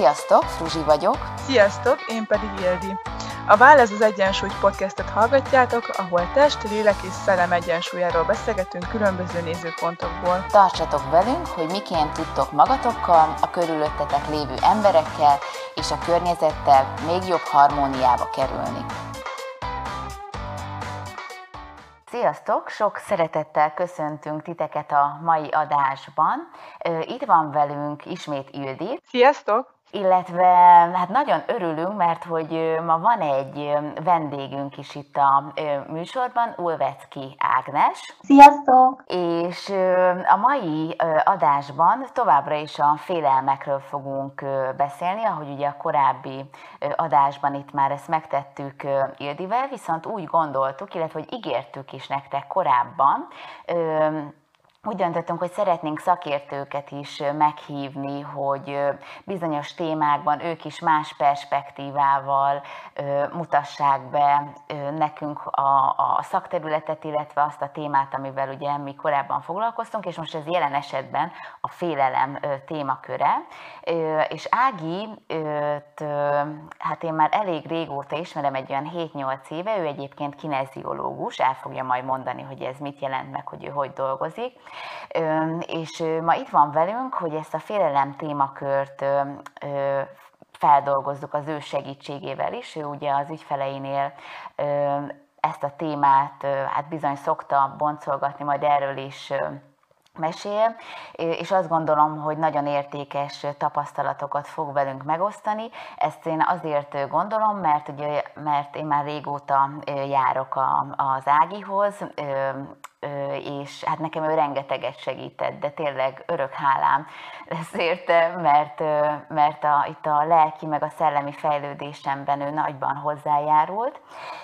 Sziasztok, Fruzsi vagyok. Sziasztok, én pedig Ildi. A Válasz az Egyensúly podcastet hallgatjátok, ahol test, lélek és szellem egyensúlyáról beszélgetünk különböző nézőpontokból. Tartsatok velünk, hogy miként tudtok magatokkal, a körülöttetek lévő emberekkel és a környezettel még jobb harmóniába kerülni. Sziasztok! Sok szeretettel köszöntünk titeket a mai adásban. Itt van velünk ismét Ildi. Sziasztok! Illetve hát nagyon örülünk, mert hogy ma van egy vendégünk is itt a műsorban, Ulvecki Ágnes. Sziasztok! És a mai adásban továbbra is a félelmekről fogunk beszélni, ahogy ugye a korábbi adásban itt már ezt megtettük Ildivel, viszont úgy gondoltuk, illetve hogy ígértük is nektek korábban, úgy döntöttünk, hogy szeretnénk szakértőket is meghívni, hogy bizonyos témákban ők is más perspektívával mutassák be nekünk a, a szakterületet, illetve azt a témát, amivel ugye mi korábban foglalkoztunk, és most ez jelen esetben a félelem témaköre. És Ági, hát én már elég régóta ismerem, egy olyan 7-8 éve, ő egyébként kineziológus, el fogja majd mondani, hogy ez mit jelent meg, hogy ő hogy dolgozik és ma itt van velünk, hogy ezt a félelem témakört feldolgozzuk az ő segítségével is. Ő ugye az ügyfeleinél ezt a témát hát bizony szokta boncolgatni, majd erről is mesél, és azt gondolom, hogy nagyon értékes tapasztalatokat fog velünk megosztani. Ezt én azért gondolom, mert, ugye, mert én már régóta járok a, az Ágihoz, és hát nekem ő rengeteget segített, de tényleg örök hálám ezért, mert, mert a, itt a lelki meg a szellemi fejlődésemben ő nagyban hozzájárult,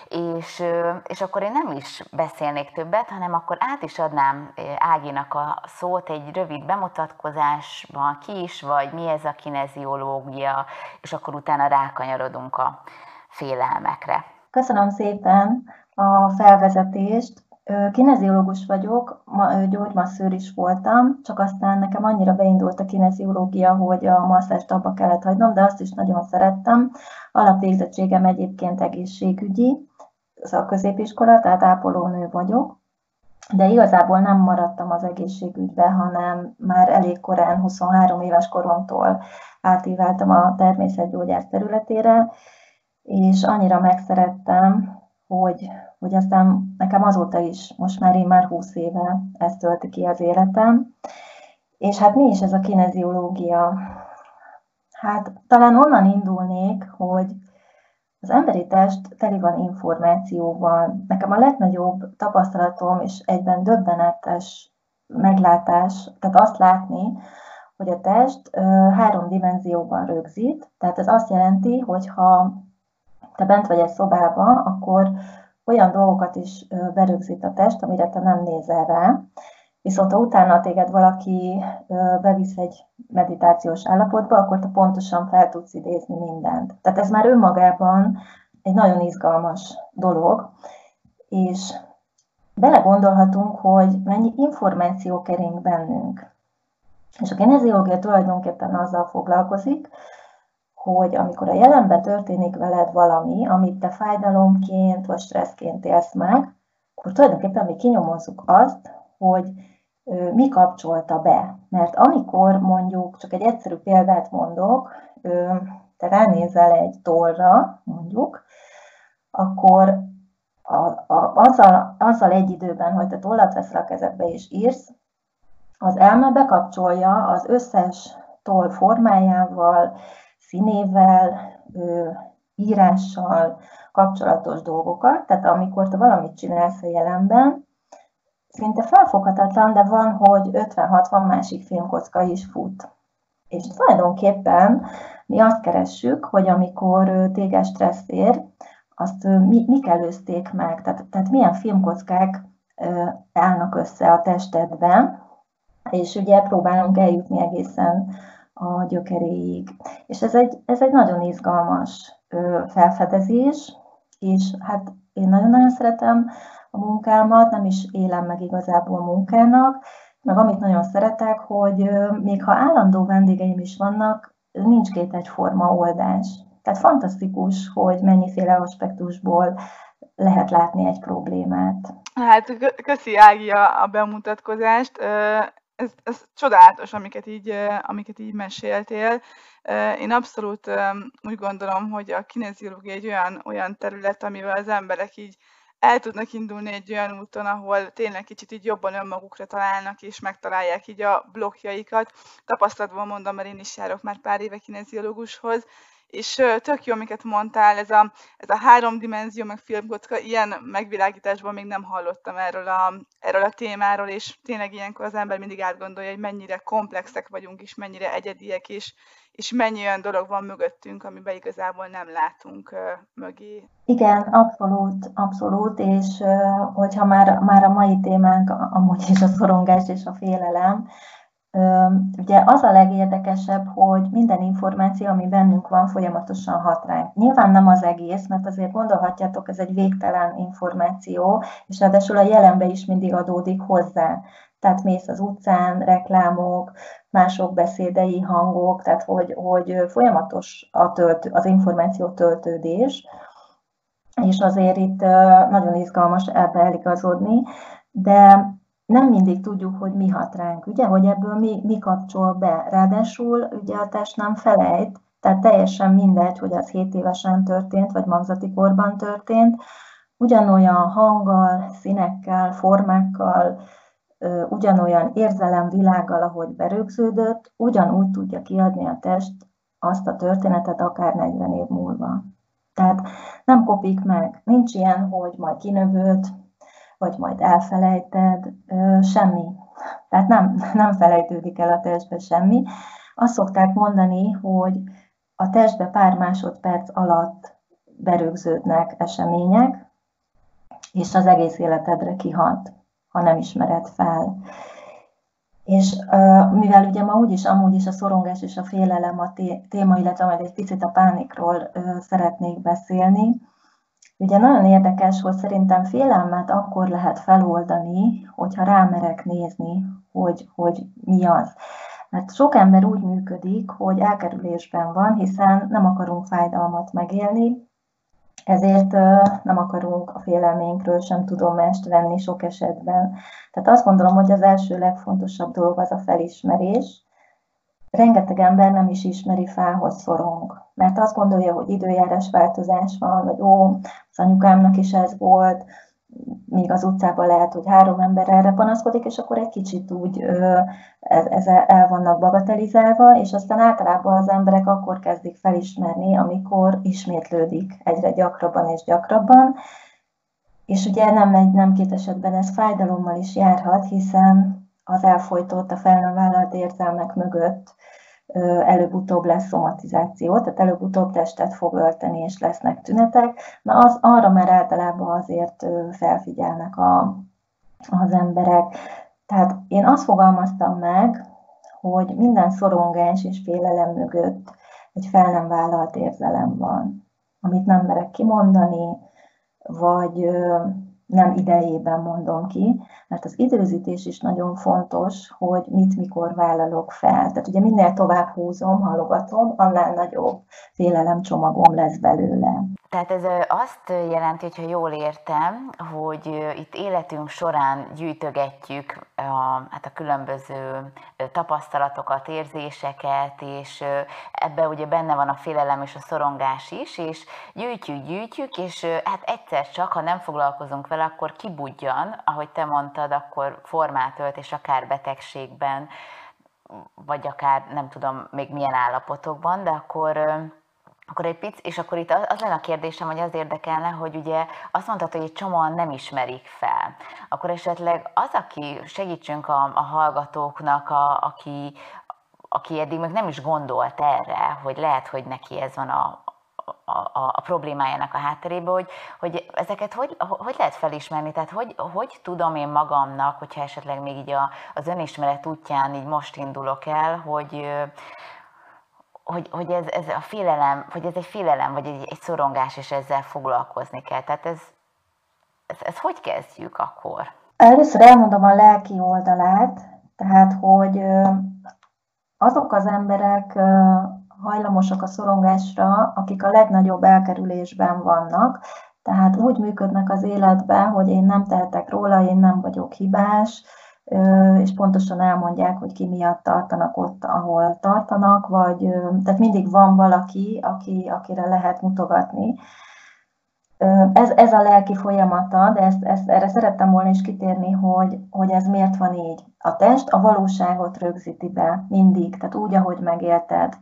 és, és akkor én nem is beszélnék többet, hanem akkor át is adnám Áginak a szót egy rövid bemutatkozásban, ki is vagy, mi ez a kineziológia, és akkor utána rákanyarodunk a félelmekre. Köszönöm szépen a felvezetést. Kineziológus vagyok, gyógymasszőr is voltam, csak aztán nekem annyira beindult a kineziológia, hogy a masszest abba kellett hagynom, de azt is nagyon szerettem. Alapvégzettségem egyébként egészségügyi, a középiskola, tehát ápolónő vagyok, de igazából nem maradtam az egészségügybe, hanem már elég korán, 23 éves koromtól átíveltem a természetgyógyász területére, és annyira megszerettem, hogy, hogy aztán nekem azóta is, most már én már 20 éve ezt tölti ki az életem. És hát mi is ez a kineziológia? Hát talán onnan indulnék, hogy az emberi test teli van információval. Nekem a legnagyobb tapasztalatom és egyben döbbenetes meglátás, tehát azt látni, hogy a test három dimenzióban rögzít, tehát ez azt jelenti, hogy ha te bent vagy egy szobában, akkor olyan dolgokat is berögzít a test, amire te nem nézel rá. Viszont ha utána téged valaki bevisz egy meditációs állapotba, akkor te pontosan fel tudsz idézni mindent. Tehát ez már önmagában egy nagyon izgalmas dolog, és belegondolhatunk, hogy mennyi információ kering bennünk. És a geneziológia tulajdonképpen azzal foglalkozik, hogy amikor a jelenben történik veled valami, amit te fájdalomként vagy stresszként élsz meg, akkor tulajdonképpen mi kinyomozzuk azt, hogy mi kapcsolta be. Mert amikor mondjuk, csak egy egyszerű példát mondok, te ránézel egy tollra, mondjuk, akkor a, a, azzal, azzal egy időben, hogy te tollat veszel a kezedbe és írsz, az elme bekapcsolja az összes toll formájával, színével, írással kapcsolatos dolgokat. Tehát amikor te valamit csinálsz a jelenben, szinte felfoghatatlan, de van, hogy 50-60 másik filmkocka is fut. És tulajdonképpen mi azt keressük, hogy amikor téged stressz ér, azt mi, mik előzték meg, tehát, tehát milyen filmkockák állnak össze a testedben, és ugye próbálunk eljutni egészen a gyökeréig. És ez egy, ez egy nagyon izgalmas felfedezés, és hát én nagyon-nagyon szeretem a munkámat, nem is élem meg igazából munkának, meg amit nagyon szeretek, hogy még ha állandó vendégeim is vannak, nincs két egyforma oldás. Tehát fantasztikus, hogy mennyiféle aspektusból lehet látni egy problémát. Hát köszi Ági a, a bemutatkozást. Ez, ez csodálatos, amiket így, amiket így meséltél. Én abszolút úgy gondolom, hogy a kineziológia egy olyan, olyan terület, amivel az emberek így el tudnak indulni egy olyan úton, ahol tényleg kicsit így jobban önmagukra találnak, és megtalálják így a blokkjaikat. Tapasztalatból mondom, mert én is járok már pár éve kineziológushoz, és tök jó, amiket mondtál, ez a, ez a három dimenzió, meg filmkocka, ilyen megvilágításban még nem hallottam erről a, erről a témáról, és tényleg ilyenkor az ember mindig átgondolja, hogy mennyire komplexek vagyunk, és mennyire egyediek, és, és mennyi olyan dolog van mögöttünk, amiben igazából nem látunk mögé. Igen, abszolút, abszolút, és hogyha már, már a mai témánk amúgy is a szorongás és a félelem, Ugye az a legérdekesebb, hogy minden információ, ami bennünk van, folyamatosan hat ránk. Nyilván nem az egész, mert azért gondolhatjátok, ez egy végtelen információ, és ráadásul a jelenbe is mindig adódik hozzá. Tehát mész az utcán, reklámok, mások beszédei, hangok, tehát hogy, hogy folyamatos a tölt, az információ töltődés, és azért itt nagyon izgalmas ebbe eligazodni, de nem mindig tudjuk, hogy mi hat ránk, ugye, hogy ebből mi, mi kapcsol be. Ráadásul ugye a test nem felejt, tehát teljesen mindegy, hogy az 7 évesen történt, vagy magzati korban történt, ugyanolyan hanggal, színekkel, formákkal, ugyanolyan érzelemvilággal, ahogy berögződött, ugyanúgy tudja kiadni a test azt a történetet akár 40 év múlva. Tehát nem kopik meg, nincs ilyen, hogy majd kinövőd, vagy majd elfelejted, semmi. Tehát nem, nem felejtődik el a testbe semmi. Azt szokták mondani, hogy a testbe pár másodperc alatt berögződnek események, és az egész életedre kihat, ha nem ismered fel. És mivel ugye ma úgyis, amúgy is a szorongás és a félelem a téma, illetve majd egy picit a pánikról szeretnék beszélni, Ugye nagyon érdekes, hogy szerintem félelmet akkor lehet feloldani, hogyha rámerek nézni, hogy, hogy mi az. Mert sok ember úgy működik, hogy elkerülésben van, hiszen nem akarunk fájdalmat megélni, ezért nem akarunk a félelménkről sem tudomást venni sok esetben. Tehát azt gondolom, hogy az első legfontosabb dolog az a felismerés, rengeteg ember nem is ismeri fel, hogy szorong. Mert azt gondolja, hogy időjárás változás van, vagy ó, az anyukámnak is ez volt, még az utcában lehet, hogy három ember erre panaszkodik, és akkor egy kicsit úgy ez, ez el vannak bagatelizálva, és aztán általában az emberek akkor kezdik felismerni, amikor ismétlődik egyre gyakrabban és gyakrabban, és ugye nem egy, nem két esetben ez fájdalommal is járhat, hiszen az elfolytott, a fel nem vállalt érzelmek mögött előbb-utóbb lesz szomatizáció, tehát előbb-utóbb testet fog ölteni, és lesznek tünetek. Na az, arra már általában azért felfigyelnek a, az emberek. Tehát én azt fogalmaztam meg, hogy minden szorongás és félelem mögött egy fel nem vállalt érzelem van, amit nem merek kimondani, vagy nem idejében mondom ki, mert az időzítés is nagyon fontos, hogy mit mikor vállalok fel. Tehát ugye minél tovább húzom, halogatom, annál nagyobb félelemcsomagom lesz belőle. Tehát ez azt jelenti, hogyha jól értem, hogy itt életünk során gyűjtögetjük a, hát a különböző tapasztalatokat, érzéseket, és ebbe ugye benne van a félelem és a szorongás is, és gyűjtjük, gyűjtjük, és hát egyszer csak, ha nem foglalkozunk vele, akkor kibudjan, ahogy te mondtad, akkor formát ölt, és akár betegségben, vagy akár nem tudom még milyen állapotokban, de akkor akkor egy pic, és akkor itt az lenne a kérdésem, hogy az érdekelne, hogy ugye azt mondtad, hogy egy csomóan nem ismerik fel. Akkor esetleg az, aki segítsünk a, a hallgatóknak, a, aki, aki eddig még nem is gondolt erre, hogy lehet, hogy neki ez van a, a, a, problémájának a hátterébe, hogy, hogy ezeket hogy, hogy lehet felismerni, tehát hogy, hogy tudom én magamnak, hogyha esetleg még így a, az önismeret útján így most indulok el, hogy, hogy, hogy ez, ez a félelem, hogy ez egy félelem, vagy egy, egy szorongás, és ezzel foglalkozni kell. Tehát ez, ez, ez hogy kezdjük akkor? Először elmondom a lelki oldalát, tehát, hogy azok az emberek, hajlamosak a szorongásra, akik a legnagyobb elkerülésben vannak, tehát úgy működnek az életben, hogy én nem tehetek róla, én nem vagyok hibás, és pontosan elmondják, hogy ki miatt tartanak ott, ahol tartanak, vagy tehát mindig van valaki, aki, akire lehet mutogatni. Ez, ez a lelki folyamata, de ezt, ezt, erre szerettem volna is kitérni, hogy, hogy ez miért van így. A test a valóságot rögzíti be mindig, tehát úgy, ahogy megélted.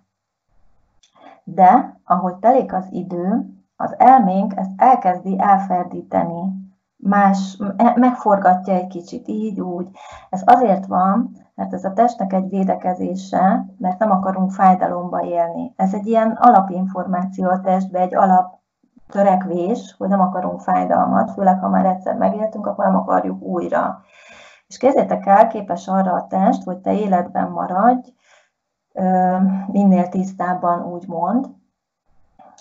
De, ahogy telik az idő, az elménk ezt elkezdi elferdíteni, más, megforgatja egy kicsit így, úgy. Ez azért van, mert ez a testnek egy védekezése, mert nem akarunk fájdalomba élni. Ez egy ilyen alapinformáció a testbe, egy alap törekvés, hogy nem akarunk fájdalmat, főleg ha már egyszer megéltünk, akkor nem akarjuk újra. És kezdjétek el, képes arra a test, hogy te életben maradj, minél tisztábban úgymond,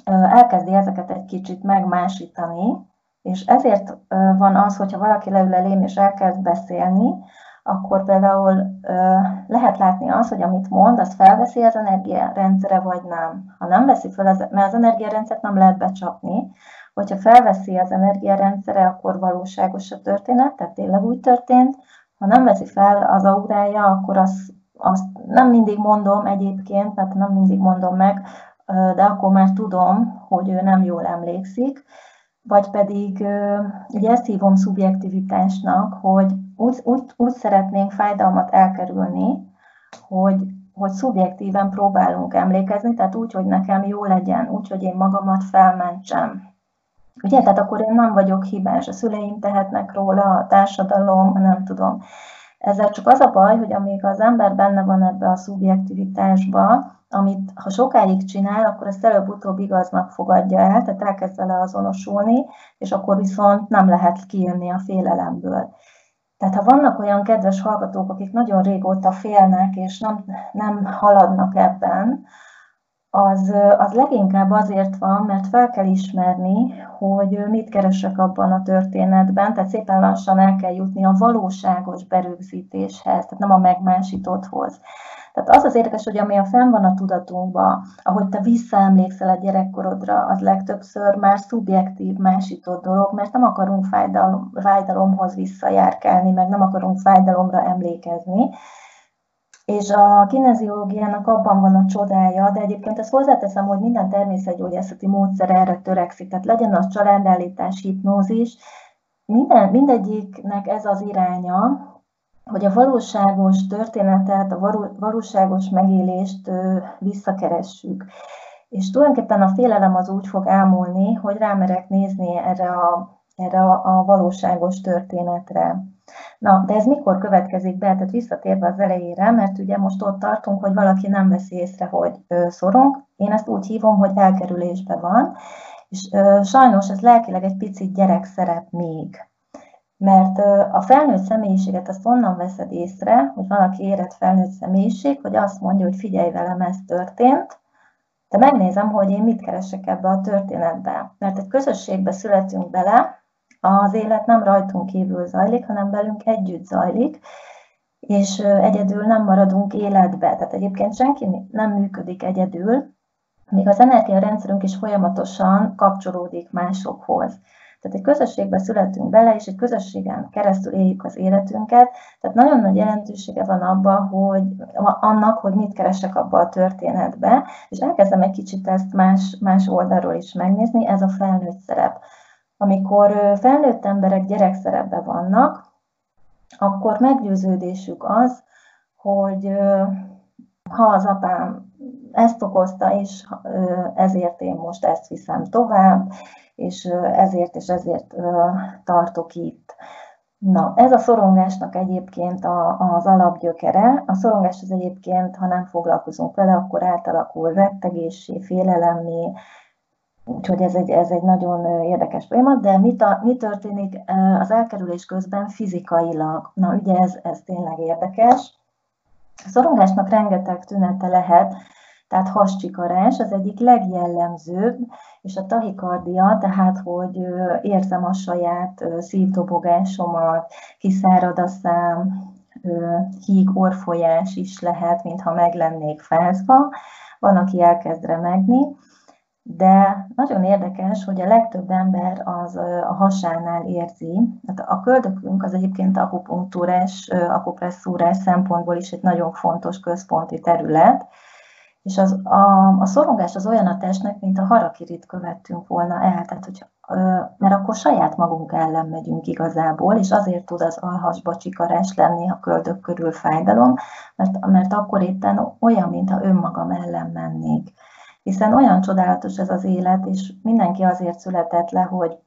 elkezdi ezeket egy kicsit megmásítani, és ezért van az, hogyha valaki leül elém és elkezd beszélni, akkor például lehet látni azt, hogy amit mond, az felveszi az energiarendszere, vagy nem. Ha nem veszi fel, mert az energiarendszert nem lehet becsapni, hogyha felveszi az energiarendszere, akkor valóságos a történet, tehát tényleg úgy történt. Ha nem veszi fel az aurája, akkor azt, azt nem mindig mondom egyébként, tehát nem mindig mondom meg, de akkor már tudom, hogy ő nem jól emlékszik, vagy pedig, ugye ezt hívom szubjektivitásnak, hogy úgy, úgy, úgy szeretnénk fájdalmat elkerülni, hogy, hogy szubjektíven próbálunk emlékezni, tehát úgy, hogy nekem jó legyen, úgy, hogy én magamat felmentsem. Ugye, tehát akkor én nem vagyok hibás, a szüleim tehetnek róla, a társadalom, nem tudom. Ezzel csak az a baj, hogy amíg az ember benne van ebbe a szubjektivitásba, amit ha sokáig csinál, akkor ezt előbb-utóbb igaznak fogadja el, tehát elkezd vele azonosulni, és akkor viszont nem lehet kijönni a félelemből. Tehát ha vannak olyan kedves hallgatók, akik nagyon régóta félnek, és nem, nem haladnak ebben, az, az leginkább azért van, mert fel kell ismerni, hogy mit keresek abban a történetben, tehát szépen lassan el kell jutni a valóságos berögzítéshez, tehát nem a megmásítotthoz. Tehát az az érdekes, hogy ami a fenn van a tudatunkban, ahogy te visszaemlékszel a gyerekkorodra, az legtöbbször már szubjektív, másított dolog, mert nem akarunk fájdalom, fájdalomhoz visszajárkálni, meg nem akarunk fájdalomra emlékezni. És a kineziológiának abban van a csodája, de egyébként ezt hozzáteszem, hogy minden természetgyógyászati módszer erre törekszik, tehát legyen az családállítás, hipnózis, minden, mindegyiknek ez az iránya, hogy a valóságos történetet, a valóságos megélést visszakeressük. És tulajdonképpen a félelem az úgy fog elmúlni, hogy rámerek nézni erre a, erre a valóságos történetre. Na, de ez mikor következik be? Tehát visszatérve az elejére, mert ugye most ott tartunk, hogy valaki nem veszi észre, hogy szorong. Én ezt úgy hívom, hogy elkerülésbe van, és sajnos ez lelkileg egy picit gyerekszerep még. Mert a felnőtt személyiséget azt onnan veszed észre, hogy van, aki érett felnőtt személyiség, hogy azt mondja, hogy figyelj velem, ez történt, de megnézem, hogy én mit keresek ebbe a történetbe. Mert egy közösségbe születünk bele, az élet nem rajtunk kívül zajlik, hanem velünk együtt zajlik, és egyedül nem maradunk életbe. Tehát egyébként senki nem működik egyedül, még az energiarendszerünk is folyamatosan kapcsolódik másokhoz. Tehát egy közösségbe születünk bele, és egy közösségen keresztül éljük az életünket. Tehát nagyon nagy jelentősége van abban, hogy annak, hogy mit keresek abba a történetbe, és elkezdem egy kicsit ezt más, más oldalról is megnézni, ez a felnőtt szerep. Amikor felnőtt emberek gyerekszerepben vannak, akkor meggyőződésük az, hogy ha az apám ezt okozta, és ezért én most ezt viszem tovább, és ezért és ezért tartok itt. Na, ez a szorongásnak egyébként a, az alapgyökere. A szorongás az egyébként, ha nem foglalkozunk vele, akkor átalakul rettegésé, félelemmé, úgyhogy ez egy, ez egy nagyon érdekes folyamat, de mi, ta, mi történik az elkerülés közben fizikailag? Na, ugye ez, ez tényleg érdekes. A szorongásnak rengeteg tünete lehet, tehát hascsikarás az egyik legjellemzőbb, és a tahikardia, tehát hogy érzem a saját szívdobogásomat, kiszárad a szám, híg, orfolyás is lehet, mintha meg lennék fázva, van, aki elkezd remegni, de nagyon érdekes, hogy a legtöbb ember az a hasánál érzi. Hát a köldökünk az egyébként akupunktúrás, akupresszúrás szempontból is egy nagyon fontos központi terület, és az, a, a szorongás az olyan a testnek, mint a harakirit követtünk volna el, tehát hogy, mert akkor saját magunk ellen megyünk igazából, és azért tud az alhasba csikarás lenni a köldök körül fájdalom, mert, mert akkor éppen olyan, mintha önmagam ellen mennék hiszen olyan csodálatos ez az élet, és mindenki azért született le, hogy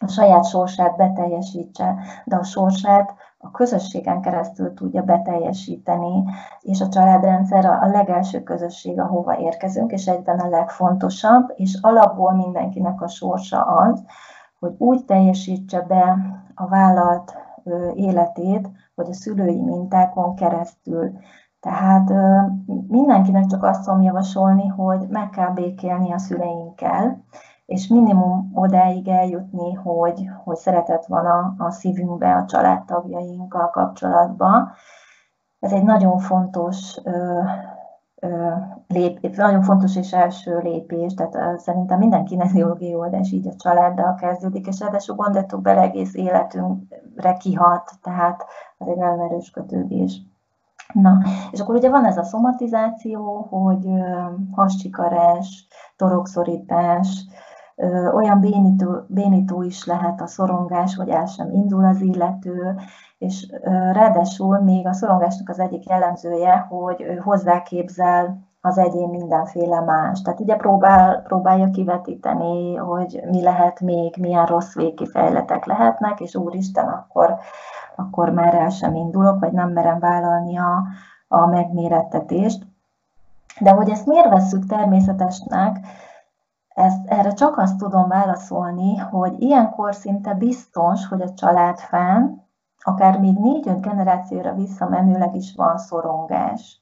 a saját sorsát beteljesítse, de a sorsát a közösségen keresztül tudja beteljesíteni, és a családrendszer a legelső közösség, ahova érkezünk, és egyben a legfontosabb, és alapból mindenkinek a sorsa az, hogy úgy teljesítse be a vállalt életét, hogy a szülői mintákon keresztül tehát mindenkinek csak azt tudom javasolni, hogy meg kell békélni a szüleinkkel, és minimum odáig eljutni, hogy, hogy szeretet van a, a szívünkbe, a családtagjainkkal kapcsolatban. Ez egy nagyon fontos ö, lép, nagyon fontos és első lépés, tehát szerintem minden kineziológiai oldás így a családdal kezdődik, és ráadásul gondoltuk bele egész életünkre kihat, tehát ez egy nagyon erős kötődés. Na, és akkor ugye van ez a szomatizáció, hogy hascsikarás, torokszorítás, olyan bénító, bénító is lehet a szorongás, hogy el sem indul az illető, és ráadásul még a szorongásnak az egyik jellemzője, hogy hozzáképzel az egyén mindenféle más. Tehát ugye próbál, próbálja kivetíteni, hogy mi lehet még, milyen rossz végkifejletek lehetnek, és úristen, akkor akkor már el sem indulok, vagy nem merem vállalni a, a megmérettetést. De hogy ezt miért vesszük természetesnek, ezt, erre csak azt tudom válaszolni, hogy ilyenkor szinte biztos, hogy a család fenn, akár még négy-öt generációra visszamenőleg is van szorongás.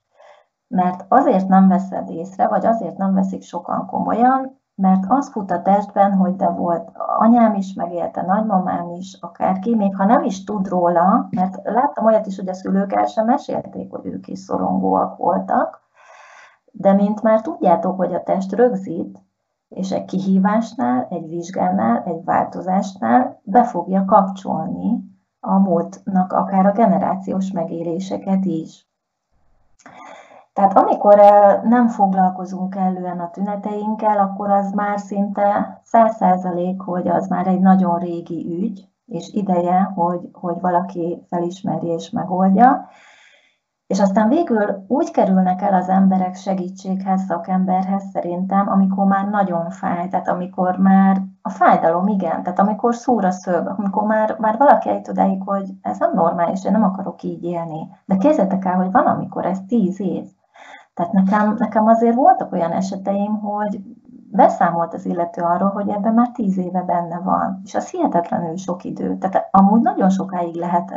Mert azért nem veszed észre, vagy azért nem veszik sokan komolyan, mert az fut a testben, hogy de volt anyám is megélte, nagymamám is, akárki, még ha nem is tud róla, mert láttam olyat is, hogy a szülők el sem mesélték, hogy ők is szorongóak voltak, de mint már tudjátok, hogy a test rögzít, és egy kihívásnál, egy vizsgánál, egy változásnál be fogja kapcsolni a múltnak akár a generációs megéléseket is. Tehát amikor nem foglalkozunk kellően a tüneteinkkel, akkor az már szinte száz százalék, hogy az már egy nagyon régi ügy, és ideje, hogy, hogy valaki felismerje és megoldja. És aztán végül úgy kerülnek el az emberek segítséghez, szakemberhez szerintem, amikor már nagyon fáj, tehát amikor már a fájdalom, igen, tehát amikor szúr a szög, amikor már, már valaki eljut odáig, hogy ez nem normális, én nem akarok így élni. De képzeljétek el, hogy van, amikor ez tíz év. Tehát nekem, nekem azért voltak olyan eseteim, hogy beszámolt az illető arról, hogy ebben már tíz éve benne van, és az hihetetlenül sok idő. Tehát amúgy nagyon sokáig lehet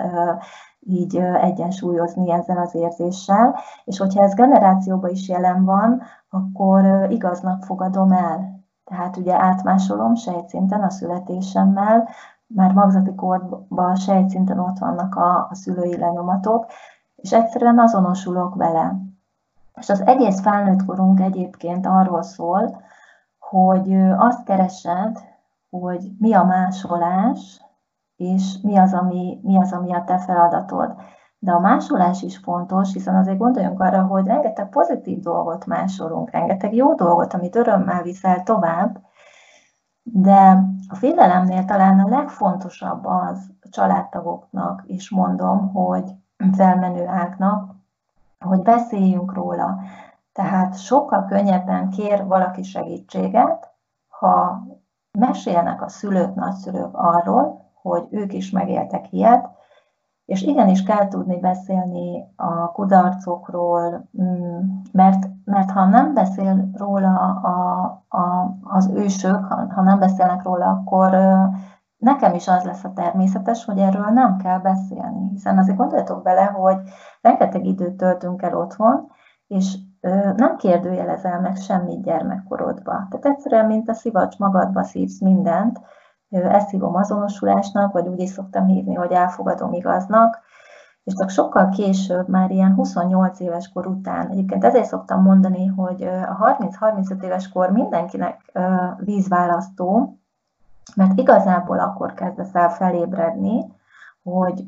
így egyensúlyozni ezzel az érzéssel, és hogyha ez generációban is jelen van, akkor igaznak fogadom el. Tehát ugye átmásolom sejtszinten a születésemmel, már magzati korban sejtszinten ott vannak a, a szülői lenyomatok, és egyszerűen azonosulok vele. És az egész felnőtt korunk egyébként arról szól, hogy azt keresed, hogy mi a másolás, és mi az, ami, mi az, ami a te feladatod. De a másolás is fontos, hiszen azért gondoljunk arra, hogy rengeteg pozitív dolgot másolunk, rengeteg jó dolgot, amit örömmel viszel tovább, de a félelemnél talán a legfontosabb az a családtagoknak is mondom, hogy felmenő ágnak, hogy beszéljünk róla. Tehát sokkal könnyebben kér valaki segítséget, ha mesélnek a szülők, nagyszülők arról, hogy ők is megéltek ilyet, és igenis kell tudni beszélni a kudarcokról, mm, mert, mert ha nem beszél róla a, a, az ősök, ha, ha nem beszélnek róla, akkor nekem is az lesz a természetes, hogy erről nem kell beszélni. Hiszen azért gondoljatok bele, hogy rengeteg időt töltünk el otthon, és nem kérdőjelezel meg semmit gyermekkorodba. Tehát egyszerűen, mint a szivacs magadba szívsz mindent, ezt hívom azonosulásnak, vagy úgy is szoktam hívni, hogy elfogadom igaznak, és csak sokkal később, már ilyen 28 éves kor után, egyébként ezért szoktam mondani, hogy a 30-35 éves kor mindenkinek vízválasztó, mert igazából akkor kezdesz el felébredni, hogy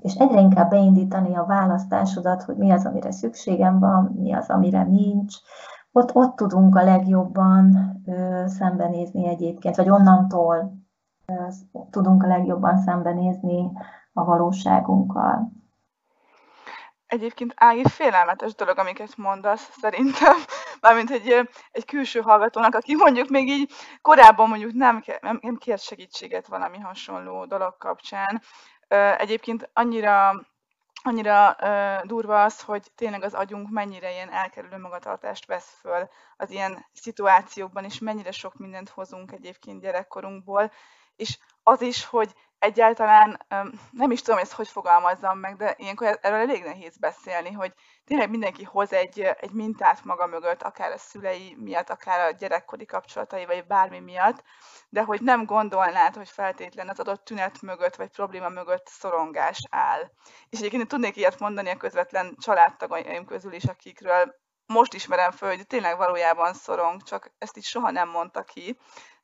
és egyre inkább beindítani a választásodat, hogy mi az, amire szükségem van, mi az, amire nincs. Ott, ott tudunk a legjobban ö, szembenézni egyébként, vagy onnantól ö, tudunk a legjobban szembenézni a valóságunkkal. Egyébként Ági félelmetes dolog, amiket mondasz, szerintem. Mármint egy, egy külső hallgatónak, aki mondjuk még így korábban mondjuk nem, nem kért segítséget valami hasonló dolog kapcsán. Egyébként annyira annyira uh, durva az, hogy tényleg az agyunk mennyire ilyen elkerülő magatartást vesz föl az ilyen szituációkban, és mennyire sok mindent hozunk egyébként gyerekkorunkból, és az is, hogy egyáltalán nem is tudom, ezt hogy fogalmazzam meg, de ilyenkor erről elég nehéz beszélni, hogy tényleg mindenki hoz egy, egy mintát maga mögött, akár a szülei miatt, akár a gyerekkori kapcsolatai, vagy bármi miatt, de hogy nem gondolnád, hogy feltétlen az adott tünet mögött, vagy probléma mögött szorongás áll. És egyébként tudnék ilyet mondani a közvetlen családtagaim közül is, akikről most ismerem föl, hogy tényleg valójában szorong, csak ezt is soha nem mondta ki,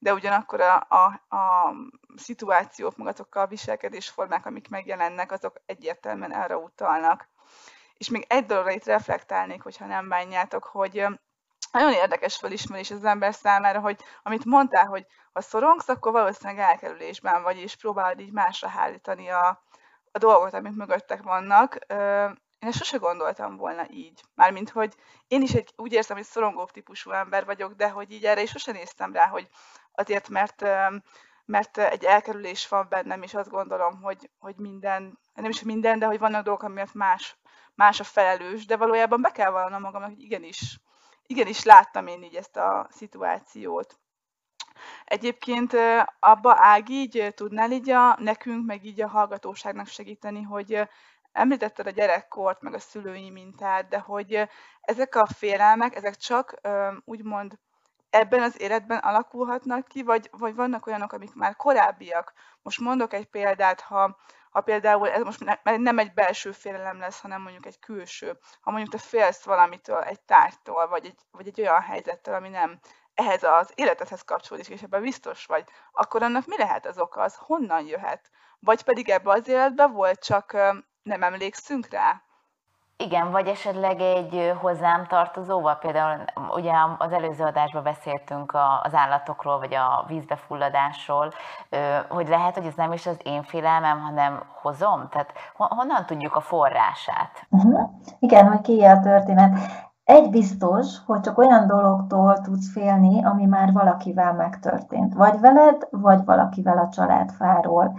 de ugyanakkor a, a, a szituációk, magatokkal a viselkedésformák, amik megjelennek, azok egyértelműen erre utalnak. És még egy dologra itt reflektálnék, hogyha nem bánjátok, hogy nagyon érdekes felismerés az ember számára, hogy amit mondtál, hogy ha szorongsz, akkor valószínűleg elkerülésben vagy, és próbálod így másra hárítani a, a dolgot, amik mögöttek vannak. Én ezt sose gondoltam volna így. Mármint, hogy én is egy, úgy érzem, hogy szorongóbb típusú ember vagyok, de hogy így erre is sose néztem rá, hogy azért, mert, mert egy elkerülés van bennem, és azt gondolom, hogy, hogy minden, nem is minden, de hogy vannak dolgok, amiért más, más a felelős, de valójában be kell vallanom magamnak, hogy igenis, igenis láttam én így ezt a szituációt. Egyébként abba Ági, így tudnál így a, nekünk, meg így a hallgatóságnak segíteni, hogy említetted a gyerekkort, meg a szülői mintát, de hogy ezek a félelmek, ezek csak úgymond ebben az életben alakulhatnak ki, vagy, vagy vannak olyanok, amik már korábbiak. Most mondok egy példát, ha, ha például ez most nem egy belső félelem lesz, hanem mondjuk egy külső. Ha mondjuk te félsz valamitől, egy tárgytól, vagy egy, vagy egy olyan helyzettől, ami nem ehhez az életedhez kapcsolódik, és ebben biztos vagy, akkor annak mi lehet az oka, az honnan jöhet? Vagy pedig ebbe az életben volt, csak nem emlékszünk rá? Igen, vagy esetleg egy hozzám tartozóval, például ugye az előző adásban beszéltünk az állatokról, vagy a vízbefulladásról, hogy lehet, hogy ez nem is az én félelmem, hanem hozom? Tehát honnan tudjuk a forrását? Uh-huh. Igen, hogy ki a történet. Egy biztos, hogy csak olyan dologtól tudsz félni, ami már valakivel megtörtént. Vagy veled, vagy valakivel a családfáról.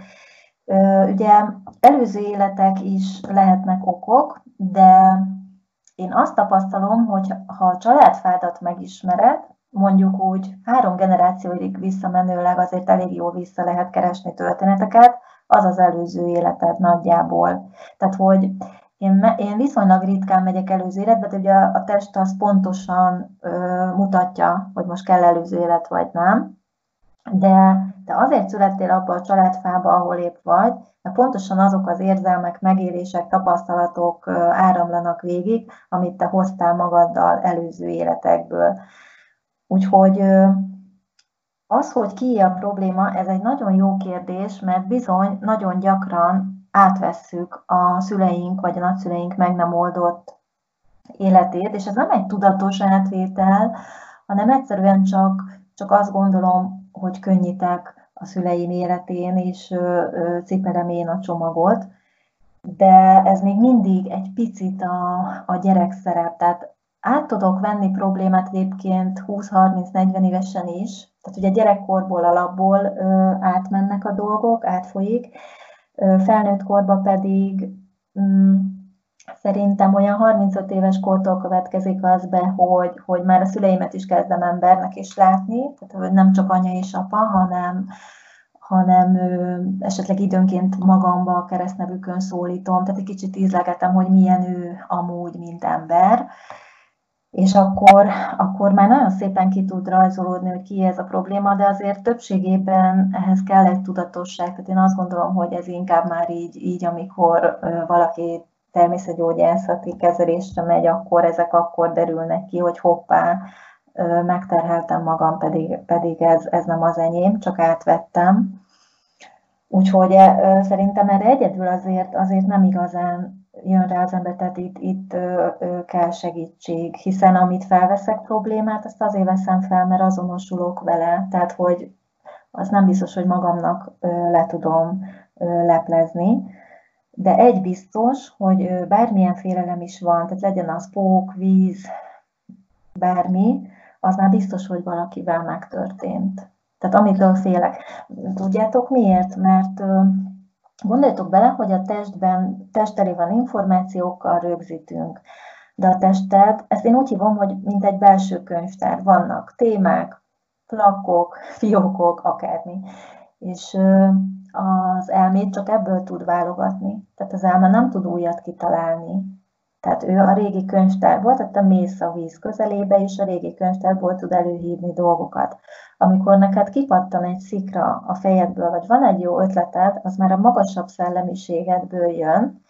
Ugye előző életek is lehetnek okok, de én azt tapasztalom, hogy ha a családfádat megismered, mondjuk úgy három generációig visszamenőleg azért elég jól vissza lehet keresni történeteket, az az előző életed nagyjából. Tehát, hogy én, én viszonylag ritkán megyek előző életbe, de ugye a test az pontosan ö, mutatja, hogy most kell előző élet vagy nem. De te azért születtél abba a családfába, ahol épp vagy, mert pontosan azok az érzelmek, megélések, tapasztalatok áramlanak végig, amit te hoztál magaddal előző életekből. Úgyhogy az, hogy ki a probléma, ez egy nagyon jó kérdés, mert bizony nagyon gyakran átvesszük a szüleink vagy a nagyszüleink meg nem oldott életét, és ez nem egy tudatos átvétel, hanem egyszerűen csak, csak azt gondolom, hogy könnyítek a szüleim életén, és cipelem én a csomagot, de ez még mindig egy picit a, a gyerek szerep, tehát át tudok venni problémát egyébként 20-30-40 évesen is, tehát ugye gyerekkorból, alapból ö, átmennek a dolgok, átfolyik, ö, felnőtt korba pedig mm, szerintem olyan 35 éves kortól következik az be, hogy, hogy már a szüleimet is kezdem embernek is látni, tehát hogy nem csak anya és apa, hanem, hanem ö, esetleg időnként magamba a keresztnevükön szólítom, tehát egy kicsit ízlegetem, hogy milyen ő amúgy, mint ember. és akkor, akkor már nagyon szépen ki tud rajzolódni, hogy ki ez a probléma, de azért többségében ehhez kell egy tudatosság. Tehát én azt gondolom, hogy ez inkább már így, így amikor valaki természetgyógyászati kezelésre megy, akkor ezek akkor derülnek ki, hogy hoppá, megterheltem magam, pedig, pedig ez, ez nem az enyém, csak átvettem. Úgyhogy szerintem erre egyedül azért, azért nem igazán jön rá az ember, tehát itt, itt kell segítség, hiszen amit felveszek problémát, azt azért veszem fel, mert azonosulok vele, tehát hogy az nem biztos, hogy magamnak ö, le tudom leplezni, de egy biztos, hogy bármilyen félelem is van, tehát legyen az pók, víz, bármi, az már biztos, hogy valakivel megtörtént. Tehát amitől félek. Tudjátok miért? Mert Gondoljatok bele, hogy a testben, testeli van információkkal rögzítünk, de a tested, ezt én úgy hívom, hogy mint egy belső könyvtár, vannak témák, plakok, fiókok, akármi. És az elmét csak ebből tud válogatni. Tehát az elme nem tud újat kitalálni. Tehát ő a régi könyvtárból, tehát te mész a víz közelébe, és a régi könyvtárból tud előhívni dolgokat. Amikor neked kipattan egy szikra a fejedből, vagy van egy jó ötleted, az már a magasabb szellemiségedből jön,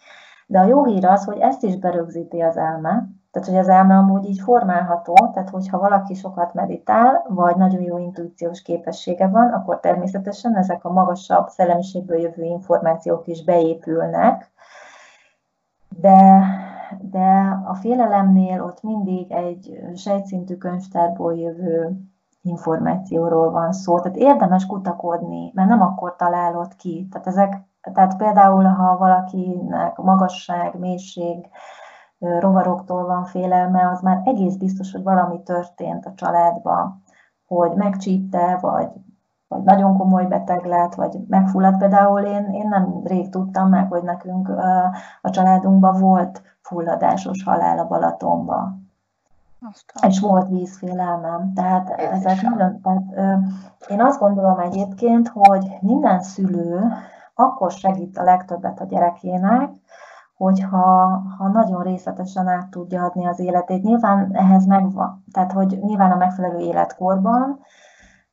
de a jó hír az, hogy ezt is berögzíti az elme, tehát, hogy az elme amúgy így formálható, tehát hogyha valaki sokat meditál, vagy nagyon jó intuíciós képessége van, akkor természetesen ezek a magasabb szellemiségből jövő információk is beépülnek, de de a félelemnél ott mindig egy sejtszintű könyvtárból jövő információról van szó. Tehát érdemes kutakodni, mert nem akkor találod ki. Tehát, ezek, tehát például, ha valakinek magasság, mélység, rovaroktól van félelme, az már egész biztos, hogy valami történt a családban, hogy megcsípte, vagy, vagy nagyon komoly beteg lett, vagy megfulladt. Például én, én nem rég tudtam meg, hogy nekünk a családunkban volt fulladásos halál a Balatonba. Aztán. És volt vízfélelmem. Tehát Ez ezek nagyon, tehát, ö, én azt gondolom egyébként, hogy minden szülő akkor segít a legtöbbet a gyerekének, hogyha ha nagyon részletesen át tudja adni az életét. Nyilván ehhez megvan, tehát hogy nyilván a megfelelő életkorban,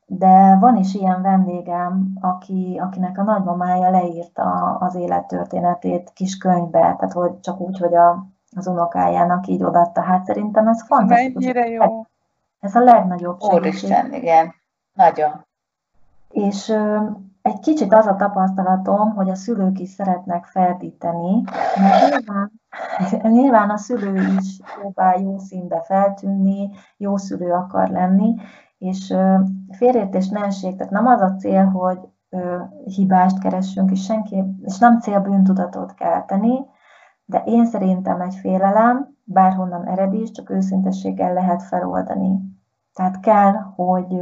de van is ilyen vendégem, aki, akinek a nagymamája leírta az élettörténetét kis könyvbe, tehát hogy csak úgy, hogy a, az unokájának így odatta. Hát szerintem ez fantasztikus. Mennyire jó. Ez a legnagyobb segítség. Úristen, igen. Nagyon. És egy kicsit az a tapasztalatom, hogy a szülők is szeretnek ferdíteni, mert nyilván, nyilván a szülő is próbál jó színbe feltűnni, jó szülő akar lenni, és félreértés ne essék, tehát nem az a cél, hogy hibást keressünk, és, senki, és nem cél bűntudatot kelteni, de én szerintem egy félelem, bárhonnan ered is, csak őszintességgel lehet feloldani. Tehát kell, hogy,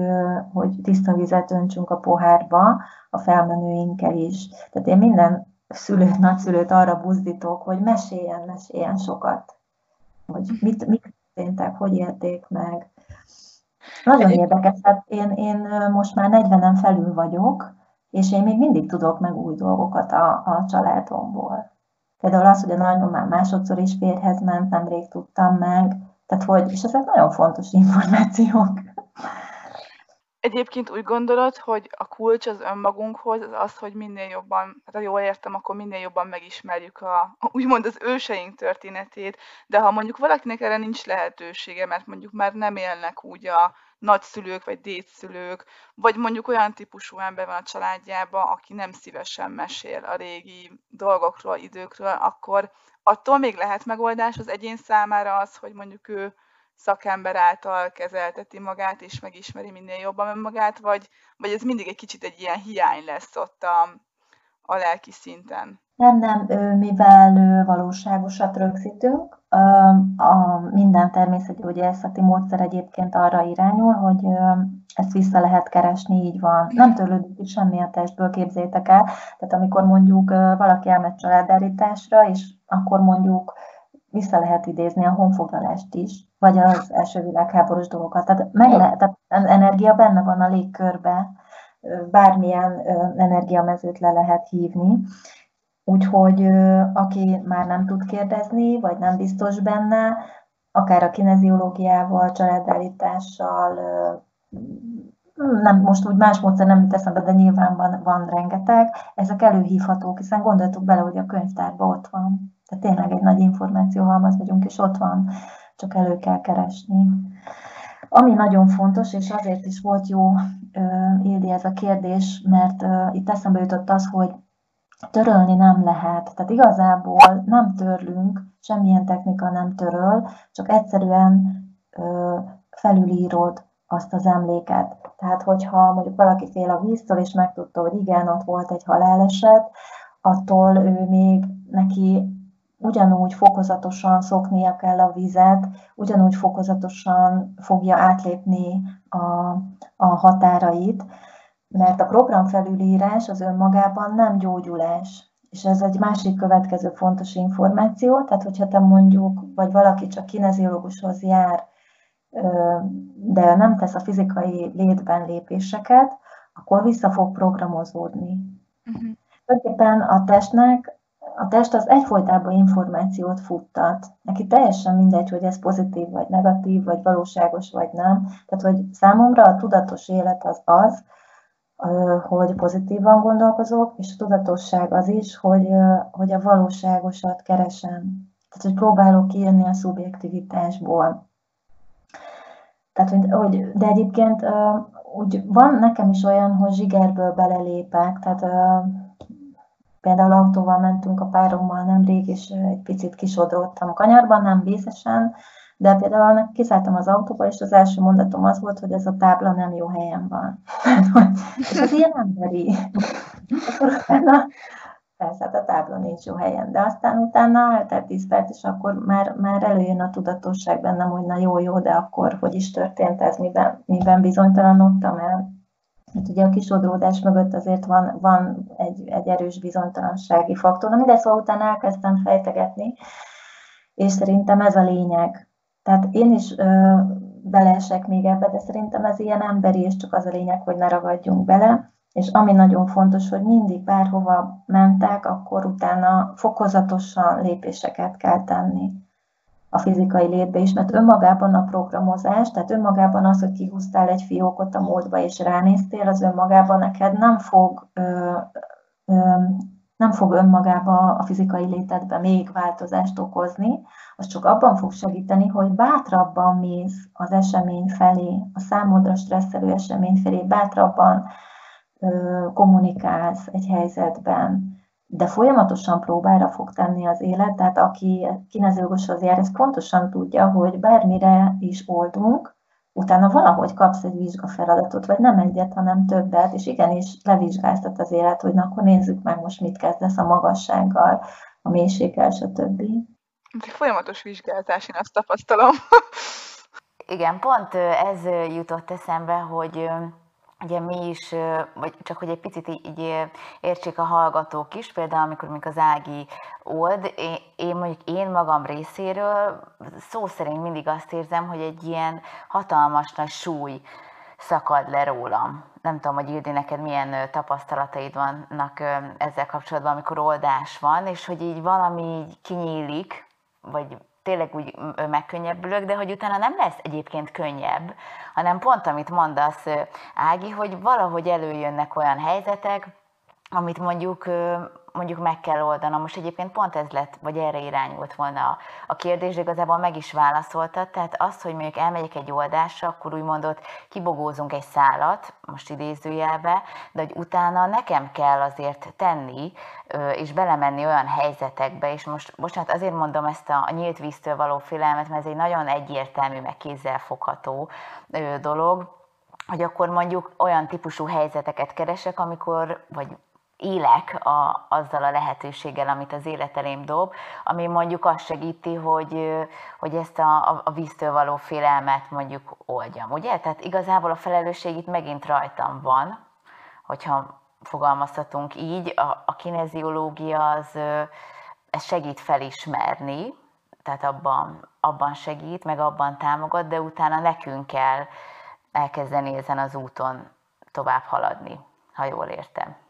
hogy tiszta vizet öntsünk a pohárba a felmenőinkkel is. Tehát én minden szülőt, nagyszülőt arra buzdítok, hogy meséljen, meséljen sokat. Hogy mit, mit történtek, hogy élték meg, nagyon érdekes, hát én, én most már 40-en felül vagyok, és én még mindig tudok meg új dolgokat a, a családomból. Például az, hogy a nagymamám másodszor is férhez ment, nemrég tudtam meg, tehát hogy, és ezek nagyon fontos információk. Egyébként úgy gondolod, hogy a kulcs az önmagunkhoz az az, hogy minél jobban, hát ha jól értem, akkor minél jobban megismerjük a, úgymond az őseink történetét, de ha mondjuk valakinek erre nincs lehetősége, mert mondjuk már nem élnek úgy a nagyszülők vagy dédszülők, vagy mondjuk olyan típusú ember van a családjában, aki nem szívesen mesél a régi dolgokról, időkről, akkor attól még lehet megoldás az egyén számára az, hogy mondjuk ő szakember által kezelteti magát, és megismeri minél jobban önmagát, vagy, vagy ez mindig egy kicsit egy ilyen hiány lesz ott a, a lelki szinten? Nem, nem, mivel valóságosat rögzítünk, a minden természetgyógyászati módszer egyébként arra irányul, hogy ezt vissza lehet keresni, így van. Nem törlődik semmi a testből, képzétek el. Tehát amikor mondjuk valaki elmegy családállításra, és akkor mondjuk vissza lehet idézni a honfoglalást is, vagy az első világháborús dolgokat. Tehát, meg lehet, tehát energia benne van a légkörbe, bármilyen energiamezőt le lehet hívni. Úgyhogy aki már nem tud kérdezni, vagy nem biztos benne, akár a kineziológiával, családállítással, nem, most úgy más módszer nem jut eszembe, de nyilván van, van rengeteg. Ezek előhívhatók, hiszen gondoltuk bele, hogy a könyvtárban ott van. Tehát tényleg egy nagy információhalmaz vagyunk, és ott van, csak elő kell keresni. Ami nagyon fontos, és azért is volt jó, Ildi, ez a kérdés, mert itt eszembe jutott az, hogy törölni nem lehet. Tehát igazából nem törlünk, semmilyen technika nem töröl, csak egyszerűen felülírod azt az emléket. Tehát, hogyha mondjuk valaki fél a víztől, és megtudta, hogy igen, ott volt egy haláleset, attól ő még neki ugyanúgy fokozatosan szoknia kell a vizet, ugyanúgy fokozatosan fogja átlépni a, a határait, mert a programfelülírás az önmagában nem gyógyulás. És ez egy másik következő fontos információ, tehát hogyha te mondjuk, vagy valaki csak kineziológushoz jár, de nem tesz a fizikai létben lépéseket, akkor vissza fog programozódni. Uh-huh. Tulajdonképpen a testnek, a test az egyfolytában információt futtat. Neki teljesen mindegy, hogy ez pozitív vagy negatív, vagy valóságos vagy nem. Tehát, hogy számomra a tudatos élet az az, hogy pozitívan gondolkozok, és a tudatosság az is, hogy, hogy a valóságosat keresem. Tehát, hogy próbálok írni a szubjektivitásból. Tehát, hogy, de egyébként úgy van nekem is olyan, hogy zsigerből belelépek, tehát például autóval mentünk a párommal nemrég, és egy picit kisodródtam kanyarban, nem vészesen, de például annak kiszálltam az autóba, és az első mondatom az volt, hogy ez a tábla nem jó helyen van. és az ilyen emberi. Akkor utána persze hát a tábla nincs jó helyen, de aztán utána eltelt 10 perc, és akkor már, már előjön a tudatosság bennem, hogy na jó, jó, de akkor hogy is történt ez, miben, miben bizonytalanodtam el. Hát ugye a kisodródás mögött azért van, van egy, egy erős bizonytalansági faktor, Na, de szóval utána elkezdtem fejtegetni, és szerintem ez a lényeg. Tehát én is ö, beleesek még ebbe, de szerintem ez ilyen emberi, és csak az a lényeg, hogy ne ragadjunk bele. És ami nagyon fontos, hogy mindig bárhova mentek, akkor utána fokozatosan lépéseket kell tenni a fizikai létbe is, mert önmagában a programozás, tehát önmagában az, hogy kihúztál egy fiókot a módba és ránéztél, az önmagában neked nem fog, ö, ö, nem fog önmagába a fizikai létedbe még változást okozni, az csak abban fog segíteni, hogy bátrabban mész az esemény felé, a számodra stresszelő esemény felé, bátrabban kommunikálsz egy helyzetben, de folyamatosan próbára fog tenni az élet, tehát aki kineziológushoz jár, ez pontosan tudja, hogy bármire is oldunk, utána valahogy kapsz egy vizsgafeladatot, vagy nem egyet, hanem többet, és igenis levizsgáztat az élet, hogy na akkor nézzük meg most mit kezdesz a magassággal, a mélységgel, stb. Folyamatos vizsgázás, én azt tapasztalom. Igen, pont ez jutott eszembe, hogy ugye mi is, vagy csak hogy egy picit így értsék a hallgatók is, például amikor, amikor az Ági old, én, én mondjuk én magam részéről szó szerint mindig azt érzem, hogy egy ilyen hatalmas nagy súly szakad le rólam. Nem tudom, hogy Ildi, neked milyen tapasztalataid vannak ezzel kapcsolatban, amikor oldás van, és hogy így valami így kinyílik, vagy tényleg úgy megkönnyebbülök, de hogy utána nem lesz egyébként könnyebb, hanem pont amit mondasz, Ági, hogy valahogy előjönnek olyan helyzetek, amit mondjuk mondjuk meg kell oldanom. Most egyébként pont ez lett, vagy erre irányult volna a, a kérdés, de igazából meg is válaszoltad. Tehát az, hogy mondjuk elmegyek egy oldásra, akkor úgy mondott, kibogózunk egy szálat, most idézőjelbe, de hogy utána nekem kell azért tenni, és belemenni olyan helyzetekbe, és most bocsánat, azért mondom ezt a, a nyílt víztől való félelmet, mert ez egy nagyon egyértelmű, meg kézzelfogható dolog, hogy akkor mondjuk olyan típusú helyzeteket keresek, amikor, vagy élek a, azzal a lehetőséggel, amit az élet elém dob, ami mondjuk azt segíti, hogy, hogy ezt a, a víztől való félelmet mondjuk oldjam, ugye? Tehát igazából a felelősség itt megint rajtam van, hogyha fogalmazhatunk így, a, a kineziológia az ez segít felismerni, tehát abban, abban segít, meg abban támogat, de utána nekünk kell elkezdeni ezen az úton tovább haladni, ha jól értem.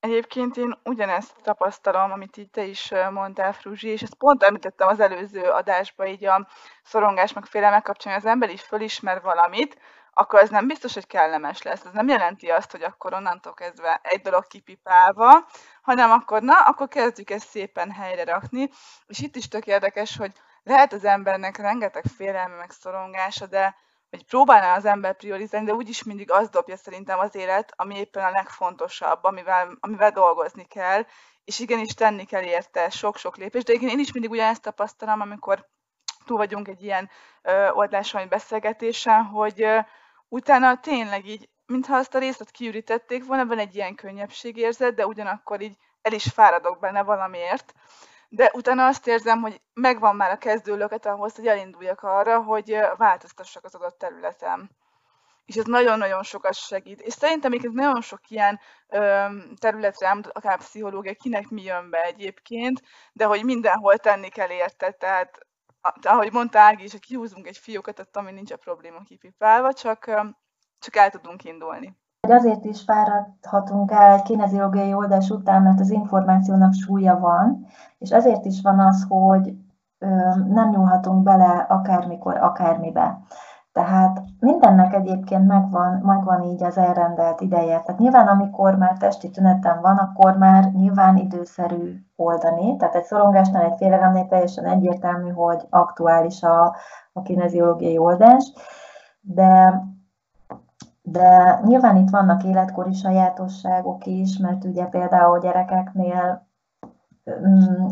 Egyébként én ugyanezt tapasztalom, amit így te is mondtál, Fruzsi, és ezt pont említettem az előző adásban, így a szorongás meg félelmek kapcsán, az ember is fölismer valamit, akkor ez nem biztos, hogy kellemes lesz. Ez nem jelenti azt, hogy akkor onnantól kezdve egy dolog kipipálva, hanem akkor na, akkor kezdjük ezt szépen helyre rakni. És itt is tök érdekes, hogy lehet az embernek rengeteg félelme meg szorongása, de hogy próbálná az ember priorizálni, de úgyis mindig az dobja szerintem az élet, ami éppen a legfontosabb, amivel, amivel dolgozni kell, és igenis tenni kell érte sok-sok lépést, de igen, én is mindig ugyanezt tapasztalom, amikor túl vagyunk egy ilyen ö, oldáson, beszélgetésen, hogy utána tényleg így, mintha azt a részlet kiürítették volna, van egy ilyen könnyebbségérzet, de ugyanakkor így el is fáradok benne valamiért, de utána azt érzem, hogy megvan már a kezdőlöket ahhoz, hogy elinduljak arra, hogy változtassak az adott területem. És ez nagyon-nagyon sokat segít. És szerintem még nagyon sok ilyen ö, területre akár pszichológia, kinek mi jön be egyébként, de hogy mindenhol tenni kell érte, tehát ahogy mondta Ági is, hogy kihúzunk egy fiókat, ott ami nincs a probléma kipipálva, csak, csak el tudunk indulni. Azért is fáradhatunk el egy kineziológiai oldás után, mert az információnak súlya van, és ezért is van az, hogy nem nyúlhatunk bele akármikor, akármibe. Tehát mindennek egyébként megvan, megvan így az elrendelt ideje. Tehát nyilván, amikor már testi tünetem van, akkor már nyilván időszerű oldani. Tehát egy szorongásnál, egy félelemnél teljesen egyértelmű, hogy aktuális a, a kineziológiai oldás. De de nyilván itt vannak életkori sajátosságok is, mert ugye például gyerekeknél mm,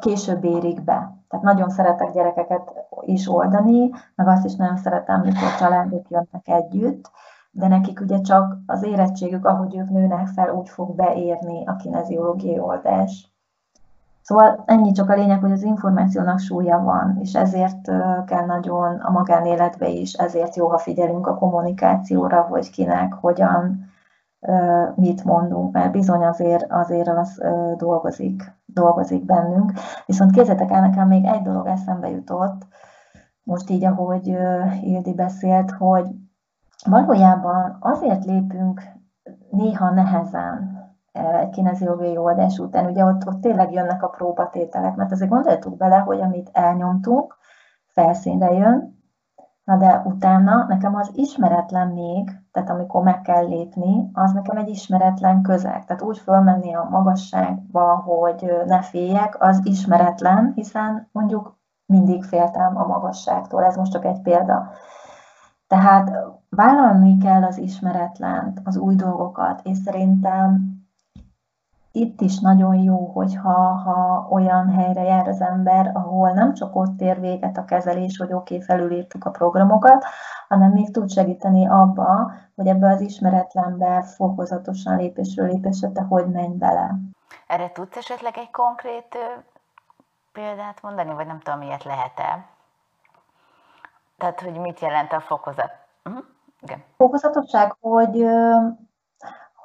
később érik be. Tehát nagyon szeretek gyerekeket is oldani, meg azt is nagyon szeretem, mikor családok jönnek együtt, de nekik ugye csak az érettségük, ahogy ők nőnek fel, úgy fog beérni a kineziológiai oldás. Szóval ennyi csak a lényeg, hogy az információnak súlya van, és ezért kell nagyon a magánéletbe is, ezért jó, ha figyelünk a kommunikációra, hogy kinek, hogyan, mit mondunk, mert bizony azért, azért az dolgozik, dolgozik bennünk. Viszont képzeljétek el, nekem még egy dolog eszembe jutott, most így, ahogy Ildi beszélt, hogy valójában azért lépünk néha nehezen egy kineziológiai oldás után, ugye ott, ott tényleg jönnek a próbatételek, mert azért gondoltuk bele, hogy amit elnyomtunk, felszínre jön, na de utána nekem az ismeretlen még, tehát amikor meg kell lépni, az nekem egy ismeretlen közeg. Tehát úgy fölmenni a magasságba, hogy ne féljek, az ismeretlen, hiszen mondjuk mindig féltem a magasságtól. Ez most csak egy példa. Tehát vállalni kell az ismeretlent, az új dolgokat, és szerintem itt is nagyon jó, hogyha ha olyan helyre jár az ember, ahol nem csak ott ér véget a kezelés, hogy oké, okay, felülírtuk a programokat, hanem még tud segíteni abba, hogy ebbe az ismeretlenbe fokozatosan lépésről lépésre te hogy menj bele. Erre tudsz esetleg egy konkrét példát mondani, vagy nem tudom, miért lehet-e? Tehát, hogy mit jelent a fokozat? Uh-huh. Igen. Fokozatosság, hogy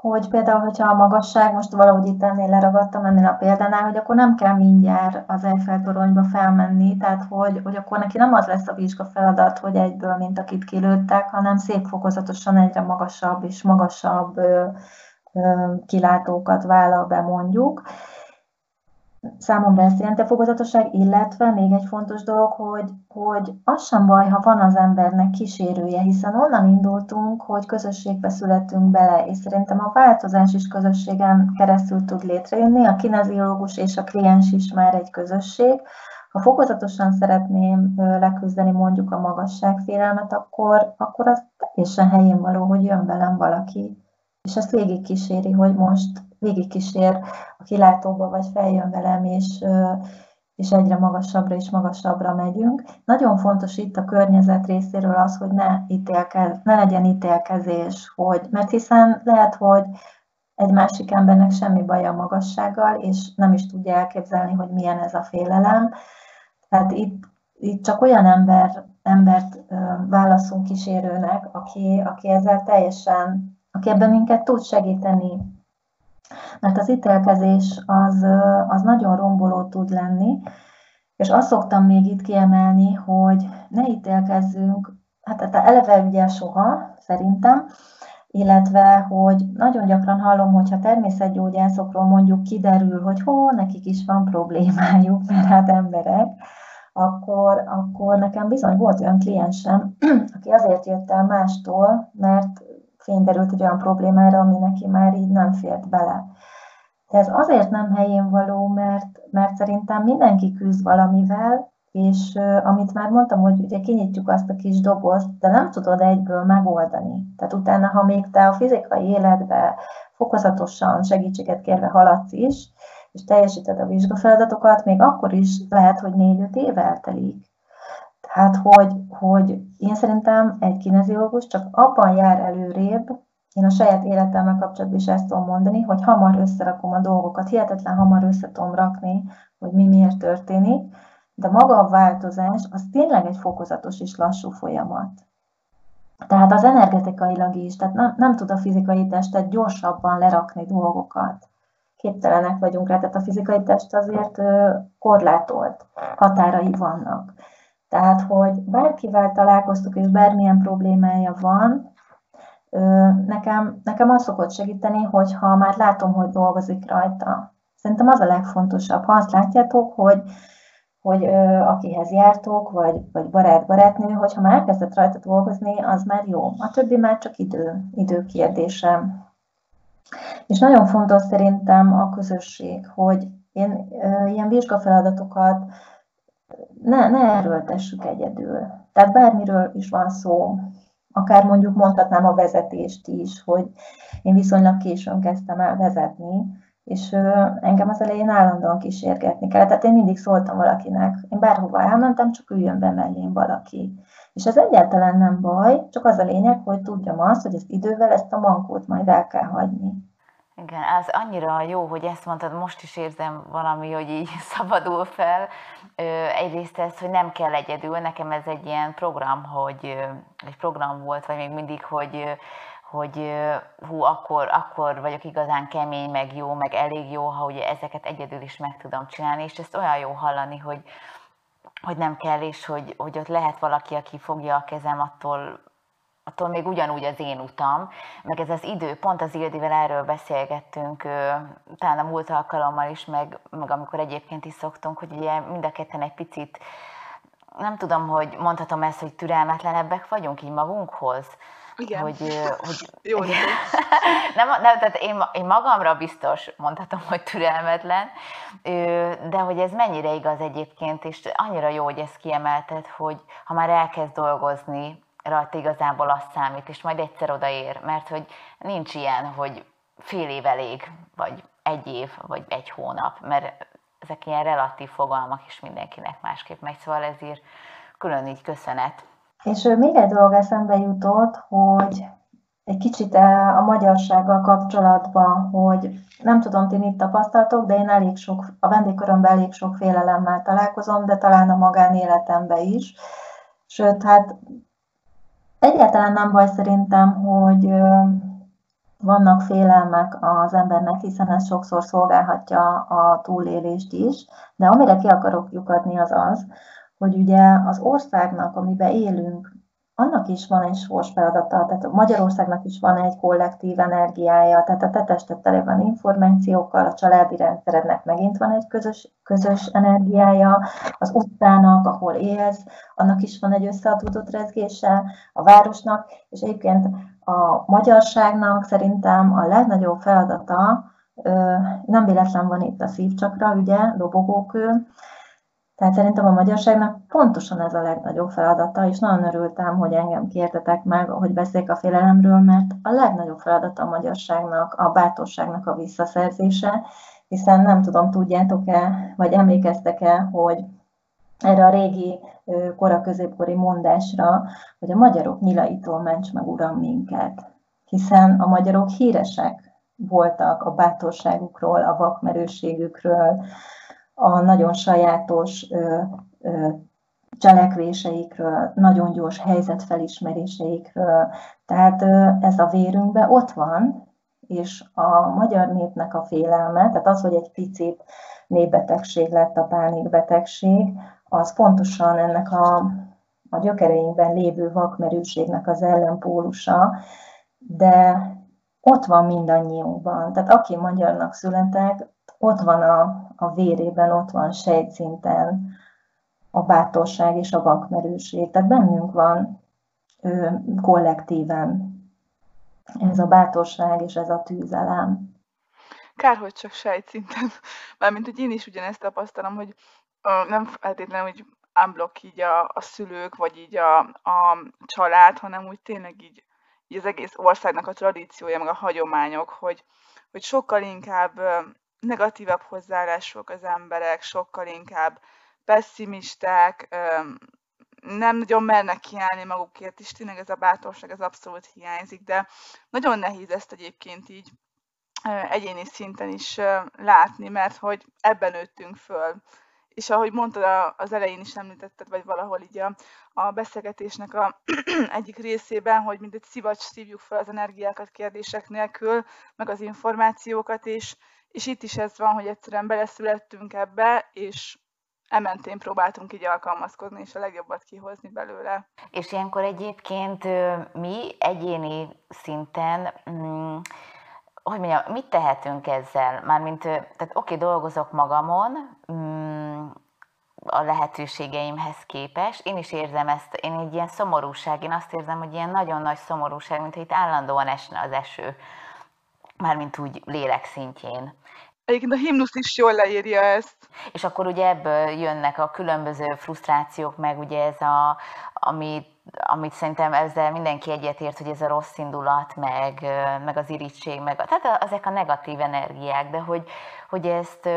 hogy például, hogyha a magasság, most valahogy itt ennél leragadtam ennél a példánál, hogy akkor nem kell mindjárt az Eiffel toronyba felmenni, tehát hogy, hogy akkor neki nem az lesz a vizsga feladat, hogy egyből, mint akit kilőttek, hanem szép fokozatosan egyre magasabb és magasabb ö, ö, kilátókat vállal be mondjuk számomra ezt jelenti a fokozatosság, illetve még egy fontos dolog, hogy, hogy az sem baj, ha van az embernek kísérője, hiszen onnan indultunk, hogy közösségbe születünk bele, és szerintem a változás is közösségen keresztül tud létrejönni, a kineziológus és a kliens is már egy közösség. Ha fokozatosan szeretném leküzdeni mondjuk a magasságfélelmet, akkor, akkor az teljesen helyén való, hogy jön velem valaki, és ezt végig kíséri, hogy most végigkísér a kilátóba, vagy feljön velem, és, és egyre magasabbra és magasabbra megyünk. Nagyon fontos itt a környezet részéről az, hogy ne, ítélkez, ne legyen ítélkezés, hogy, mert hiszen lehet, hogy egy másik embernek semmi baja a magassággal, és nem is tudja elképzelni, hogy milyen ez a félelem. Tehát itt, itt csak olyan ember, embert válaszunk kísérőnek, aki, aki ezzel teljesen, aki ebben minket tud segíteni, mert az ítélkezés az, az nagyon romboló tud lenni, és azt szoktam még itt kiemelni, hogy ne ítélkezzünk, hát, hát eleve ugye soha, szerintem, illetve, hogy nagyon gyakran hallom, hogyha természetgyógyászokról mondjuk kiderül, hogy hó, nekik is van problémájuk, mert hát emberek, akkor, akkor nekem bizony volt olyan kliensem, aki azért jött el mástól, mert fényderült egy olyan problémára, ami neki már így nem fért bele. De ez azért nem helyén való, mert, mert szerintem mindenki küzd valamivel, és amit már mondtam, hogy ugye kinyitjuk azt a kis dobozt, de nem tudod egyből megoldani. Tehát utána, ha még te a fizikai életbe fokozatosan segítséget kérve haladsz is, és teljesíted a vizsgafeladatokat, még akkor is lehet, hogy négy-öt év eltelik. Tehát, hogy, hogy én szerintem egy kineziológus csak abban jár előrébb, én a saját életemmel kapcsolatban is ezt tudom mondani, hogy hamar összerakom a dolgokat, hihetetlen hamar össze tudom rakni, hogy mi miért történik, de maga a változás az tényleg egy fokozatos és lassú folyamat. Tehát az energetikailag is, tehát nem, nem tud a fizikai testet gyorsabban lerakni dolgokat. Képtelenek vagyunk rá, tehát a fizikai test azért korlátolt határai vannak. Tehát, hogy bárkivel találkoztuk, és bármilyen problémája van, nekem, nekem az szokott segíteni, hogyha már látom, hogy dolgozik rajta. Szerintem az a legfontosabb, ha azt látjátok, hogy hogy akihez jártok, vagy, vagy barát-barátnő, hogyha már elkezdett rajta dolgozni, az már jó. A többi már csak idő, idő kérdése. És nagyon fontos szerintem a közösség, hogy én ilyen vizsgafeladatokat ne, ne erőltessük egyedül. Tehát bármiről is van szó, akár mondjuk mondhatnám a vezetést is, hogy én viszonylag későn kezdtem el vezetni, és engem az elején állandóan kísérgetni kellett. Tehát én mindig szóltam valakinek, én bárhova elmentem, csak üljön be mellém valaki. És ez egyáltalán nem baj, csak az a lényeg, hogy tudjam azt, hogy ezt idővel ezt a mankót majd el kell hagyni. Igen, az annyira jó, hogy ezt mondtad, most is érzem valami, hogy így szabadul fel. Egyrészt ez, hogy nem kell egyedül, nekem ez egy ilyen program, hogy egy program volt, vagy még mindig, hogy hogy hú, akkor, akkor vagyok igazán kemény, meg jó, meg elég jó, ha ugye ezeket egyedül is meg tudom csinálni, és ezt olyan jó hallani, hogy, hogy nem kell, és hogy, hogy ott lehet valaki, aki fogja a kezem, attól, attól még ugyanúgy az én utam, meg ez az idő, pont az Ildivel erről beszélgettünk, talán a múlt alkalommal is, meg, meg amikor egyébként is szoktunk, hogy ugye mind a ketten egy picit, nem tudom, hogy mondhatom ezt, hogy türelmetlenebbek vagyunk így magunkhoz, igen. Hogy, hogy Jó, nem, nem, tehát én, én magamra biztos mondhatom, hogy türelmetlen, de hogy ez mennyire igaz egyébként, és annyira jó, hogy ezt kiemelted, hogy ha már elkezd dolgozni, rajta igazából azt számít, és majd egyszer odaér, mert hogy nincs ilyen, hogy fél év elég, vagy egy év, vagy egy hónap, mert ezek ilyen relatív fogalmak, és mindenkinek másképp megy, szóval ezért külön így köszönet és még egy dolog eszembe jutott, hogy egy kicsit a magyarsággal kapcsolatban, hogy nem tudom, ti mit tapasztaltok, de én elég sok, a vendégkörömben elég sok félelemmel találkozom, de talán a magánéletemben is. Sőt, hát egyáltalán nem baj szerintem, hogy vannak félelmek az embernek, hiszen ez sokszor szolgálhatja a túlélést is, de amire ki akarok lyukadni az az, hogy ugye az országnak, amiben élünk, annak is van egy sors feladata, tehát Magyarországnak is van egy kollektív energiája, tehát a te tested tele van információkkal, a családi rendszerednek megint van egy közös, közös energiája, az utcának, ahol élsz, annak is van egy összeadódott rezgése, a városnak, és egyébként a magyarságnak szerintem a legnagyobb feladata, nem véletlen van itt a szívcsakra, ugye, dobogókő, tehát szerintem a magyarságnak pontosan ez a legnagyobb feladata, és nagyon örültem, hogy engem kértetek meg, hogy beszéljek a félelemről, mert a legnagyobb feladata a magyarságnak, a bátorságnak a visszaszerzése, hiszen nem tudom, tudjátok-e, vagy emlékeztek-e, hogy erre a régi kora középkori mondásra, hogy a magyarok nyilaitól ments meg uram minket. Hiszen a magyarok híresek voltak a bátorságukról, a vakmerőségükről, a nagyon sajátos cselekvéseikről, nagyon gyors helyzetfelismeréseikről. Tehát ez a vérünkben ott van, és a magyar népnek a félelme, tehát az, hogy egy picit népbetegség lett a pánikbetegség, az pontosan ennek a, a gyökereinkben lévő vakmerőségnek az ellenpólusa, de ott van mindannyiunkban. Tehát aki magyarnak születek, ott van a, a vérében, ott van sejtszinten a bátorság és a vakmerőség. Tehát bennünk van ö, kollektíven ez a bátorság és ez a tűzelem. Kár, hogy csak sejtszinten. Mármint, hogy én is ugyanezt tapasztalom, hogy uh, nem feltétlenül, hogy unblock így a, a szülők, vagy így a, a család, hanem úgy tényleg így, így az egész országnak a tradíciója, meg a hagyományok, hogy, hogy sokkal inkább negatívabb hozzáállások az emberek, sokkal inkább pessimisták, nem nagyon mernek kiállni magukért is, tényleg ez a bátorság, ez abszolút hiányzik, de nagyon nehéz ezt egyébként így egyéni szinten is látni, mert hogy ebben nőttünk föl. És ahogy mondtad az elején is említetted, vagy valahol így a, a beszélgetésnek a egyik részében, hogy mint egy szivacs szívjuk fel az energiákat kérdések nélkül, meg az információkat, és, és itt is ez van, hogy egyszerűen beleszülettünk ebbe, és ementén próbáltunk így alkalmazkodni, és a legjobbat kihozni belőle. És ilyenkor egyébként mi egyéni szinten mm, hogy mondjam, mit tehetünk ezzel? Mármint, tehát oké, dolgozok magamon, mm, a lehetőségeimhez képest. Én is érzem ezt, én egy ilyen szomorúság, én azt érzem, hogy ilyen nagyon nagy szomorúság, mint hogy itt állandóan esne az eső, mármint úgy lélek szintjén. Egyébként a himnusz is jól leírja ezt. És akkor ugye ebből jönnek a különböző frusztrációk, meg ugye ez a, ami, amit szerintem ezzel mindenki egyetért, hogy ez a rossz indulat, meg, meg az irítség, meg tehát ezek a negatív energiák, de hogy, hogy ezt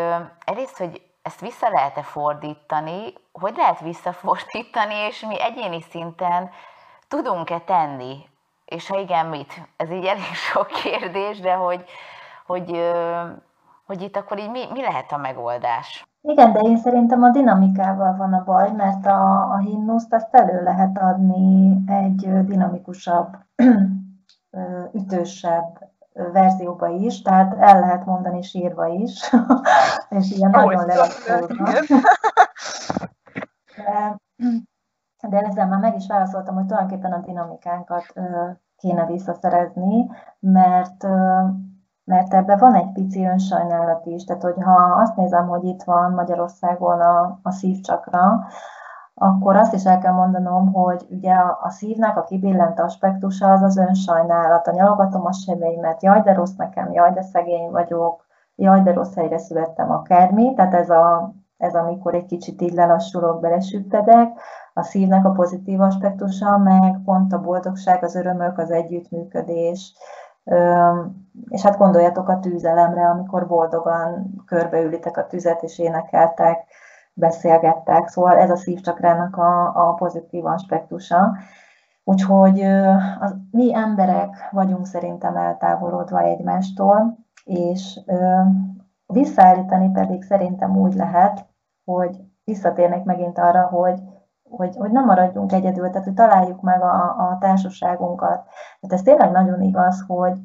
egyrészt, hogy ezt vissza lehet-e fordítani, hogy lehet visszafordítani, és mi egyéni szinten tudunk-e tenni, és ha igen, mit? Ez így elég sok kérdés, de hogy, hogy hogy itt akkor így mi, mi lehet a megoldás? Igen, de én szerintem a dinamikával van a baj, mert a, a himnuszt azt elő lehet adni egy dinamikusabb, ütősebb verzióba is, tehát el lehet mondani sírva is, és ilyen oh, nagyon le de, ezzel már meg is válaszoltam, hogy tulajdonképpen a dinamikánkat kéne visszaszerezni, mert mert ebben van egy pici önsajnálat is. Tehát, hogyha azt nézem, hogy itt van Magyarországon a, a szívcsakra, akkor azt is el kell mondanom, hogy ugye a szívnek a kibillent aspektusa az az önsajnálat. A nyalogatom a sebeimet, jaj, de rossz nekem, jaj, de szegény vagyok, jaj, de rossz helyre születtem akármi. Tehát ez, a, ez amikor egy kicsit így lelassulok, belesüttedek. A szívnek a pozitív aspektusa, meg pont a boldogság, az örömök, az együttműködés, és hát gondoljatok a tűzelemre, amikor boldogan körbeülitek a tüzet, és énekeltek, beszélgettek. Szóval ez a szívcsakrának a, a pozitív aspektusa. Úgyhogy az, mi emberek vagyunk szerintem eltávolodva egymástól, és visszaállítani pedig szerintem úgy lehet, hogy visszatérnek megint arra, hogy hogy, hogy nem maradjunk egyedül, tehát hogy találjuk meg a, a társaságunkat. Tehát ez tényleg nagyon igaz, hogy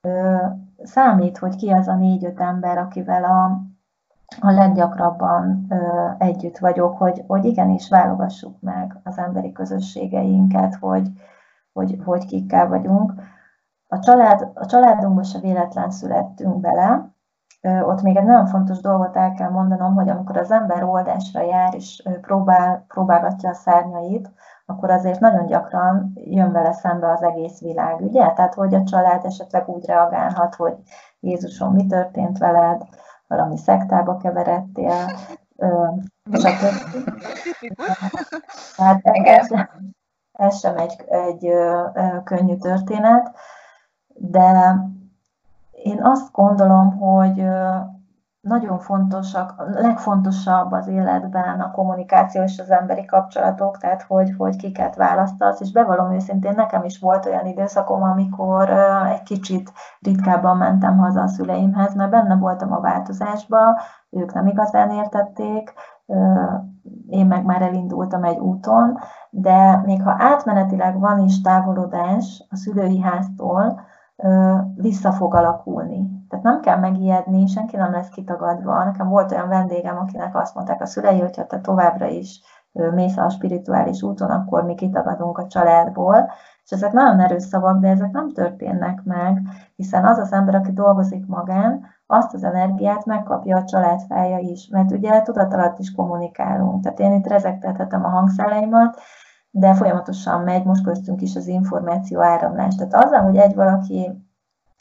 ö, számít, hogy ki az a négy-öt ember, akivel a, a leggyakrabban ö, együtt vagyok, hogy, hogy igenis válogassuk meg az emberi közösségeinket, hogy, hogy, hogy kikkel vagyunk. A, család, a családunkba se véletlen születtünk bele, ott még egy nagyon fontos dolgot el kell mondanom, hogy amikor az ember oldásra jár és próbál, próbálgatja a szárnyait, akkor azért nagyon gyakran jön vele szembe az egész világ, ugye? Tehát, hogy a család esetleg úgy reagálhat, hogy Jézusom, mi történt veled, valami szektába keveredtél, Tehát ez, ez sem egy, egy könnyű történet, de én azt gondolom, hogy nagyon fontosak, legfontosabb az életben a kommunikáció és az emberi kapcsolatok, tehát hogy, hogy kiket választasz, és bevallom őszintén, nekem is volt olyan időszakom, amikor egy kicsit ritkábban mentem haza a szüleimhez, mert benne voltam a változásba, ők nem igazán értették, én meg már elindultam egy úton, de még ha átmenetileg van is távolodás a szülői háztól, vissza fog alakulni. Tehát nem kell megijedni, senki nem lesz kitagadva. Nekem volt olyan vendégem, akinek azt mondták a szülei, hogyha te továbbra is mész a spirituális úton, akkor mi kitagadunk a családból, és ezek nagyon erős szavak, de ezek nem történnek meg, hiszen az az ember, aki dolgozik magán, azt az energiát megkapja a családfája is, mert ugye tudat alatt is kommunikálunk. Tehát én itt rezektethetem a hangszáleimat, de folyamatosan megy most köztünk is az információ áramlás. Tehát azzal, hogy egy valaki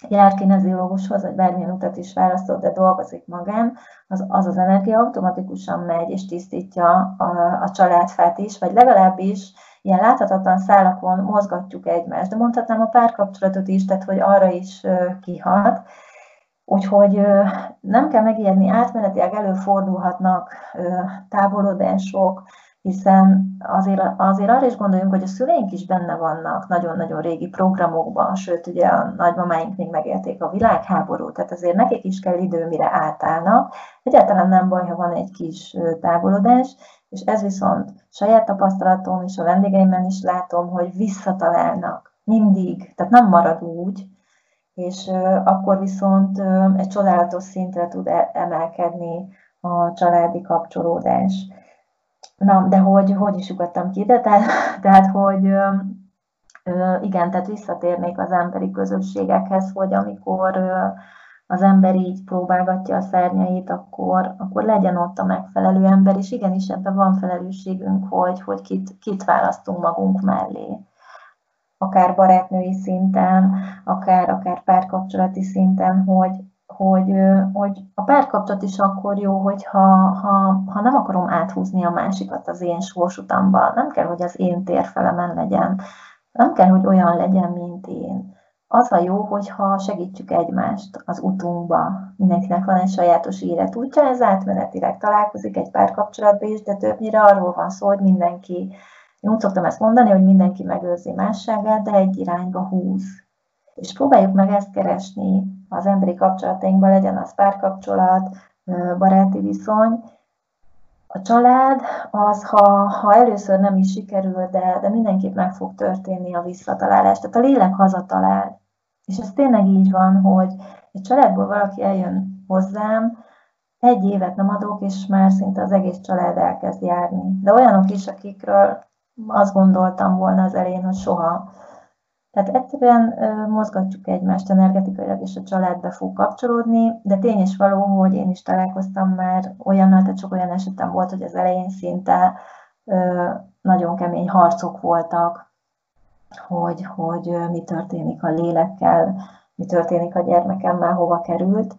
jár kineziológushoz, vagy bármilyen utat is választott, de dolgozik magán, az, az az energia automatikusan megy és tisztítja a, a családfát is, vagy legalábbis ilyen láthatatlan szálakon mozgatjuk egymást, de mondhatnám a párkapcsolatot is, tehát hogy arra is kihat. Úgyhogy nem kell megijedni, átmenetileg előfordulhatnak távolodások, hiszen azért, azért arra is gondoljunk, hogy a szüleink is benne vannak nagyon-nagyon régi programokban, sőt, ugye a nagymamáink még megélték a világháborút, tehát azért nekik is kell idő, mire átállnak. Egyáltalán nem baj, ha van egy kis távolodás, és ez viszont saját tapasztalatom, és a vendégeimben is látom, hogy visszatalálnak mindig, tehát nem marad úgy, és akkor viszont egy csodálatos szintre tud e-, emelkedni a családi kapcsolódás. Na, de hogy, hogy is ugattam ki ide? Tehát, tehát hogy igen, tehát visszatérnék az emberi közösségekhez, hogy amikor az ember így próbálgatja a szárnyait, akkor, akkor legyen ott a megfelelő ember, és igenis ebben van felelősségünk, hogy, hogy kit, kit választunk magunk mellé. Akár barátnői szinten, akár, akár párkapcsolati szinten, hogy, hogy, hogy a párkapcsolat is akkor jó, hogyha ha, ha nem akarom áthúzni a másikat az én sorsutamba. Nem kell, hogy az én térfelemen legyen. Nem kell, hogy olyan legyen, mint én. Az a jó, hogyha segítjük egymást az utunkba. Mindenkinek van egy sajátos útja, ez átmenetileg találkozik egy párkapcsolatban is, de többnyire arról van szó, hogy mindenki, én úgy szoktam ezt mondani, hogy mindenki megőrzi másságát, de egy irányba húz. És próbáljuk meg ezt keresni az emberi kapcsolatainkban, legyen az párkapcsolat, baráti viszony. A család az, ha, ha először nem is sikerül, de, de mindenképp meg fog történni a visszatalálás. Tehát a lélek hazatalál. És ez tényleg így van, hogy egy családból valaki eljön hozzám, egy évet nem adok, és már szinte az egész család elkezd járni. De olyanok is, akikről azt gondoltam volna az elején, hogy soha tehát egyszerűen mozgatjuk egymást energetikailag, és a családbe fog kapcsolódni, de tény is való, hogy én is találkoztam már olyannal, tehát sok olyan esetem volt, hogy az elején szinte nagyon kemény harcok voltak, hogy, hogy mi történik a lélekkel, mi történik a gyermekemmel, hova került.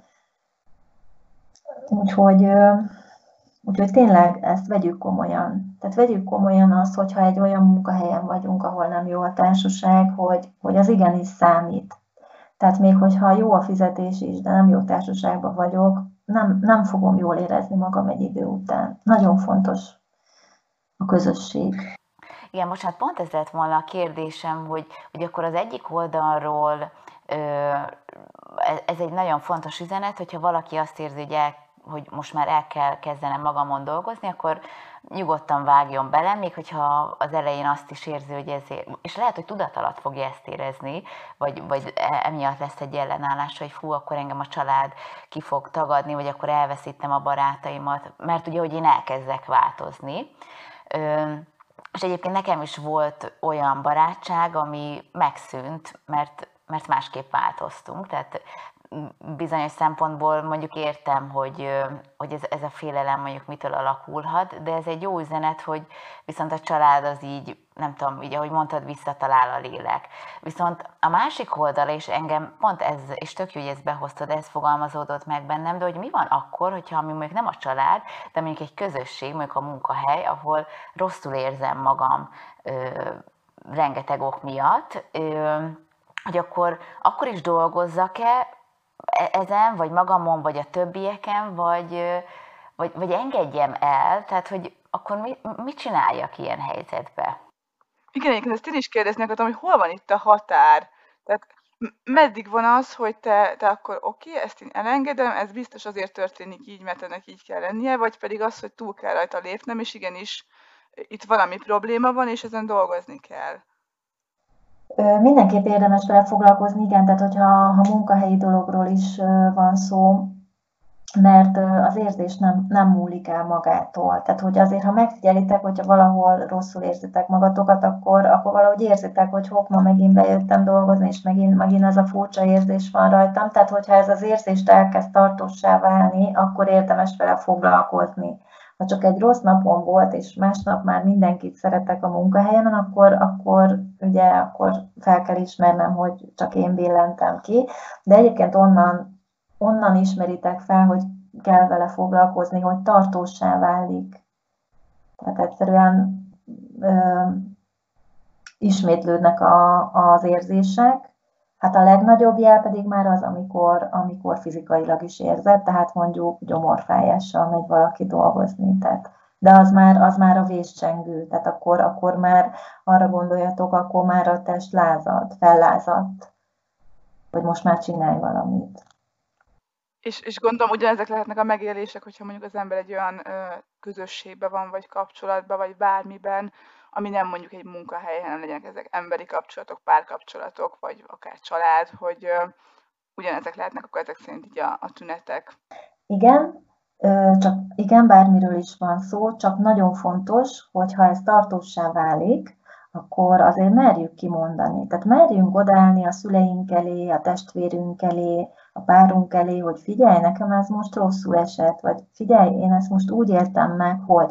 Úgyhogy Úgyhogy tényleg ezt vegyük komolyan. Tehát vegyük komolyan azt, hogyha egy olyan munkahelyen vagyunk, ahol nem jó a társaság, hogy, hogy az igenis számít. Tehát még hogyha jó a fizetés is, de nem jó társaságban vagyok, nem, nem fogom jól érezni magam egy idő után. Nagyon fontos a közösség. Igen, most hát pont ez lett volna a kérdésem, hogy, hogy akkor az egyik oldalról ö, ez egy nagyon fontos üzenet, hogyha valaki azt érzi, hogy el hogy most már el kell kezdenem magamon dolgozni, akkor nyugodtan vágjon bele, még hogyha az elején azt is érzi, hogy ezért, és lehet, hogy tudat alatt fogja ezt érezni, vagy, vagy e, emiatt lesz egy ellenállás, hogy fú, akkor engem a család ki fog tagadni, vagy akkor elveszítem a barátaimat, mert ugye, hogy én elkezdek változni. És egyébként nekem is volt olyan barátság, ami megszűnt, mert mert másképp változtunk. Tehát bizonyos szempontból mondjuk értem, hogy, hogy ez, ez a félelem mondjuk mitől alakulhat, de ez egy jó üzenet, hogy viszont a család az így, nem tudom, így ahogy mondtad, visszatalál a lélek. Viszont a másik oldal, és engem pont ez, és tök jó, hogy ezt behoztad, ez fogalmazódott meg bennem, de hogy mi van akkor, hogyha mi mondjuk nem a család, de mondjuk egy közösség, mondjuk a munkahely, ahol rosszul érzem magam ö, rengeteg ok miatt, ö, hogy akkor, akkor is dolgozzak-e, ezen, vagy magamon, vagy a többieken, vagy, vagy, vagy engedjem el, tehát hogy akkor mi, mit csináljak ilyen helyzetbe? Igen, egyébként ezt én is kérdezni akartam, hogy hol van itt a határ? Tehát meddig van az, hogy te, te akkor oké, okay, ezt én elengedem, ez biztos azért történik így, mert ennek így kell lennie, vagy pedig az, hogy túl kell rajta lépnem, és igenis itt valami probléma van, és ezen dolgozni kell. Mindenképp érdemes vele foglalkozni, igen, tehát hogyha ha munkahelyi dologról is van szó, mert az érzés nem, nem múlik el magától. Tehát, hogy azért, ha megfigyelitek, hogyha valahol rosszul érzitek magatokat, akkor, akkor valahogy érzitek, hogy hopp, ma megint bejöttem dolgozni, és megint, megint ez a furcsa érzés van rajtam. Tehát, hogyha ez az érzést elkezd tartósá válni, akkor érdemes vele foglalkozni. Ha csak egy rossz napon volt, és másnap már mindenkit szeretek a munkahelyen, akkor, akkor ugye akkor fel kell ismernem, hogy csak én billentem ki. De egyébként onnan onnan ismeritek fel, hogy kell vele foglalkozni, hogy tartósá válik. Tehát egyszerűen ö, ismétlődnek a, az érzések. Hát a legnagyobb jel pedig már az, amikor, amikor fizikailag is érzed, tehát mondjuk gyomorfájással megy valaki dolgozni. Tehát, de az már, az már a véscsengő, tehát akkor, akkor már arra gondoljatok, akkor már a test lázad, fellázadt, hogy most már csinálj valamit. És, és gondolom ugyanezek lehetnek a megélések, hogyha mondjuk az ember egy olyan ö, közösségben van, vagy kapcsolatban, vagy bármiben, ami nem mondjuk egy munkahely, hanem legyenek ezek emberi kapcsolatok, párkapcsolatok, vagy akár család, hogy ugyanezek lehetnek akkor ezek szerint így a, a tünetek. Igen, csak igen, bármiről is van szó, csak nagyon fontos, hogyha ez tartósá válik, akkor azért merjük kimondani. Tehát merjünk odállni a szüleink elé, a testvérünk elé, a párunk elé, hogy figyelj, nekem ez most rosszul esett, vagy figyelj, én ezt most úgy értem meg, hogy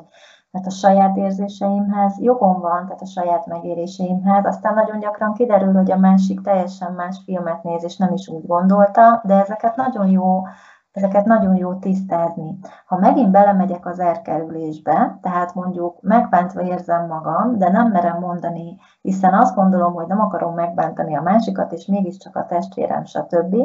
mert a saját érzéseimhez jogom van, tehát a saját megéréseimhez. Aztán nagyon gyakran kiderül, hogy a másik teljesen más filmet néz, és nem is úgy gondolta, de ezeket nagyon jó Ezeket nagyon jó tisztázni. Ha megint belemegyek az erkerülésbe, tehát mondjuk megbántva érzem magam, de nem merem mondani, hiszen azt gondolom, hogy nem akarom megbántani a másikat, és mégiscsak a testvérem, stb.,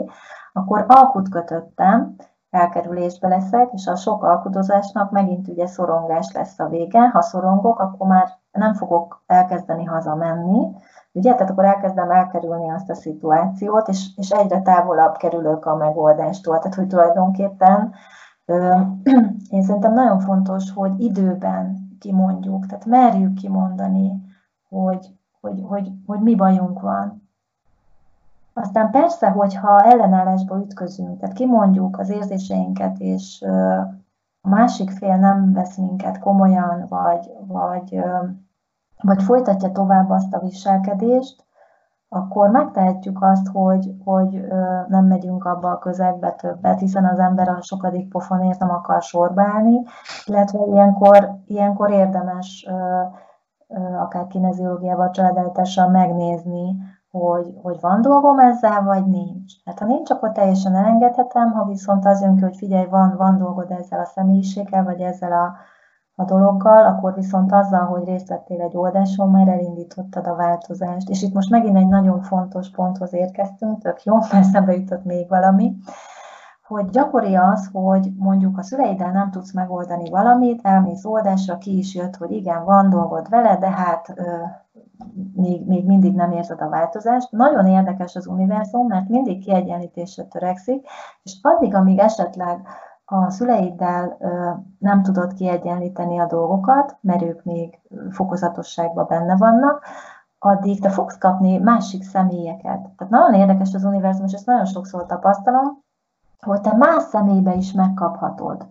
akkor alkut kötöttem, elkerülésbe leszek, és a sok alkudozásnak megint ugye szorongás lesz a vége. Ha szorongok, akkor már nem fogok elkezdeni hazamenni, ugye, tehát akkor elkezdem elkerülni azt a szituációt, és, és egyre távolabb kerülök a megoldástól. Tehát, hogy tulajdonképpen én szerintem nagyon fontos, hogy időben kimondjuk, tehát merjük kimondani, hogy, hogy, hogy, hogy mi bajunk van, aztán persze, hogyha ellenállásba ütközünk, tehát kimondjuk az érzéseinket, és a másik fél nem vesz minket komolyan, vagy, vagy, vagy folytatja tovább azt a viselkedést, akkor megtehetjük azt, hogy, hogy nem megyünk abba a közegbe többet, hiszen az ember a sokadik pofonért nem akar sorbálni, illetve ilyenkor, ilyenkor érdemes akár kineziológiával, családállítással megnézni, hogy, hogy van dolgom ezzel, vagy nincs. Hát ha nincs, akkor teljesen elengedhetem, ha viszont az jön ki, hogy figyelj, van, van dolgod ezzel a személyiséggel, vagy ezzel a, a dologgal, akkor viszont azzal, hogy részt vettél egy oldáson, már elindítottad a változást. És itt most megint egy nagyon fontos ponthoz érkeztünk, tök jó, mert szembe jutott még valami, hogy gyakori az, hogy mondjuk a szüleiddel nem tudsz megoldani valamit, elmész oldásra, ki is jött, hogy igen, van dolgod vele, de hát még, még mindig nem érzed a változást. Nagyon érdekes az univerzum, mert mindig kiegyenlítésre törekszik, és addig, amíg esetleg a szüleiddel nem tudod kiegyenlíteni a dolgokat, mert ők még fokozatosságban benne vannak, addig te fogsz kapni másik személyeket. Tehát nagyon érdekes az univerzum, és ezt nagyon sokszor tapasztalom, hogy te más személybe is megkaphatod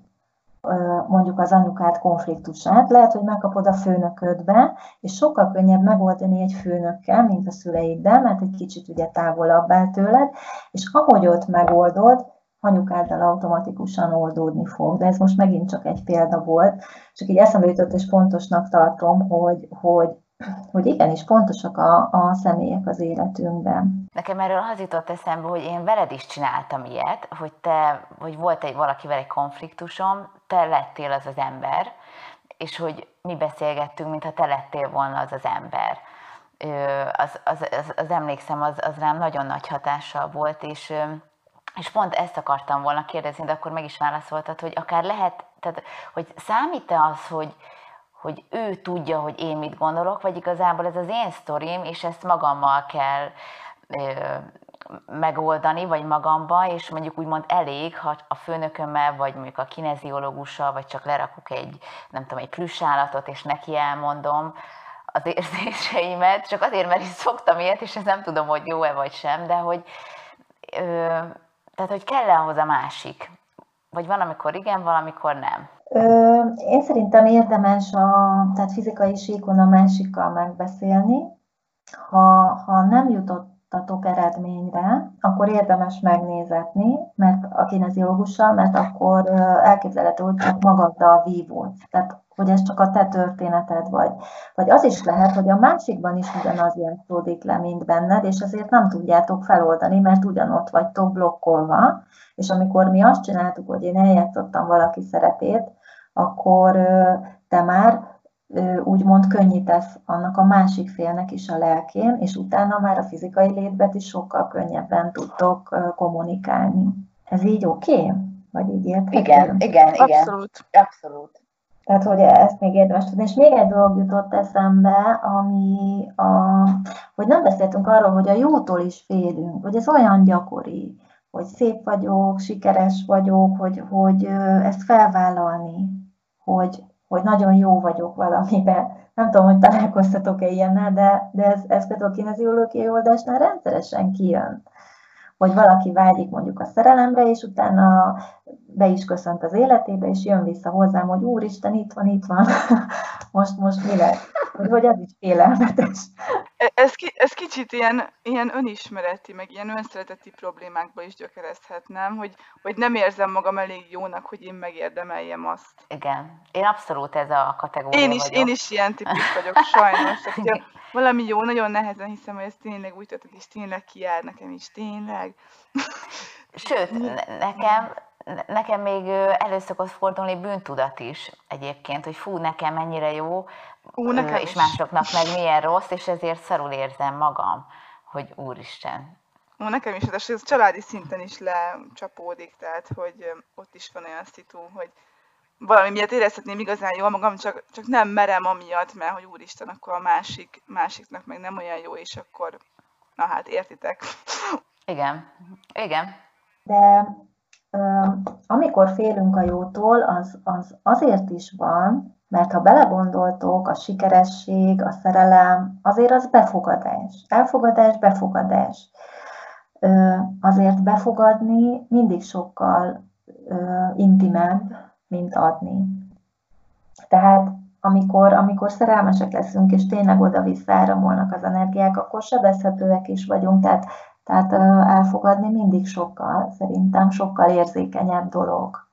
mondjuk az anyukád konfliktusát, lehet, hogy megkapod a főnöködbe, és sokkal könnyebb megoldani egy főnökkel, mint a szüleiddel, mert egy kicsit ugye távolabb áll tőled, és ahogy ott megoldod, anyukáddal automatikusan oldódni fog. De ez most megint csak egy példa volt, csak így eszembe jutott, és fontosnak tartom, hogy, hogy hogy igenis pontosak a, a személyek az életünkben. Nekem erről az jutott eszembe, hogy én veled is csináltam ilyet, hogy te, hogy volt egy valakivel egy konfliktusom, te lettél az az ember, és hogy mi beszélgettünk, mintha te lettél volna az az ember. Az, az, az, az emlékszem, az, az rám nagyon nagy hatással volt, és, és pont ezt akartam volna kérdezni, de akkor meg is válaszoltad, hogy akár lehet, tehát, hogy számít-e az, hogy, hogy ő tudja, hogy én mit gondolok, vagy igazából ez az én sztorim, és ezt magammal kell megoldani, vagy magamba, és mondjuk úgymond elég, ha a főnökömmel, vagy mondjuk a kineziológussal, vagy csak lerakok egy, nem tudom, egy plüssállatot, és neki elmondom az érzéseimet, csak azért, mert is szoktam ilyet, és ez nem tudom, hogy jó-e vagy sem, de hogy, ö, tehát, hogy kell ahhoz a másik, Vagy van, amikor igen, valamikor nem? Ö, én szerintem érdemes a tehát fizikai síkon a másikkal megbeszélni. Ha, ha nem jutottatok eredményre, akkor érdemes megnézetni, mert a kineziológussal, mert akkor elképzelhető, hogy csak magaddal vívódsz. Tehát hogy ez csak a te történeted vagy. Vagy az is lehet, hogy a másikban is ugyanaz játszódik le, mint benned, és azért nem tudjátok feloldani, mert ugyanott vagytok blokkolva. És amikor mi azt csináltuk, hogy én eljátszottam valaki szerepét, akkor te már úgymond könnyítesz annak a másik félnek is a lelkén, és utána már a fizikai létbet is sokkal könnyebben tudtok kommunikálni. Ez így oké? Okay? Vagy így érthető? Igen, igen, igen. Abszolút. Abszolút. Tehát, hogy ezt még érdemes tudni. És még egy dolog jutott eszembe, ami a, hogy nem beszéltünk arról, hogy a jótól is félünk, hogy ez olyan gyakori, hogy szép vagyok, sikeres vagyok, hogy, hogy ezt felvállalni, hogy, hogy nagyon jó vagyok valamiben. Nem tudom, hogy találkoztatok-e ilyennel, de, de ez, ez a kineziológiai oldásnál rendszeresen kijön hogy valaki vágyik mondjuk a szerelemre, és utána be is köszönt az életébe, és jön vissza hozzám, hogy úristen, itt van, itt van, most, most mi lesz? Hogy, hogy az is félelmetes. E, ez, ki, ez kicsit ilyen, ilyen önismereti, meg ilyen önszereteti problémákba is gyökerezhet, nem? Hogy, hogy nem érzem magam elég jónak, hogy én megérdemeljem azt. Igen. Én abszolút ez a kategória Én is, vagyok. én is ilyen típus vagyok, sajnos. Tehát, hogyha valami jó, nagyon nehezen hiszem, hogy ez tényleg úgy történik, és tényleg kiáll nekem is, tényleg. Sőt, nekem, nekem még elő szokott fordulni bűntudat is egyébként, hogy fú, nekem mennyire jó, Ú, nekem és is. másoknak meg milyen rossz, és ezért szarul érzem magam, hogy úristen. Ó, nekem is, és ez családi szinten is lecsapódik, tehát hogy ott is van olyan szitu, hogy valami miatt érezhetném igazán jól magam, csak, csak nem merem amiatt, mert hogy úristen, akkor a másik, másiknak meg nem olyan jó, és akkor, na hát értitek. Igen, igen. De amikor félünk a jótól, az, az azért is van, mert ha belegondoltok, a sikeresség, a szerelem, azért az befogadás. Elfogadás, befogadás. Azért befogadni mindig sokkal intimebb, mint adni. Tehát amikor, amikor szerelmesek leszünk, és tényleg oda-vissza áramolnak az energiák, akkor sebezhetőek is vagyunk, tehát, tehát elfogadni mindig sokkal, szerintem sokkal érzékenyebb dolog.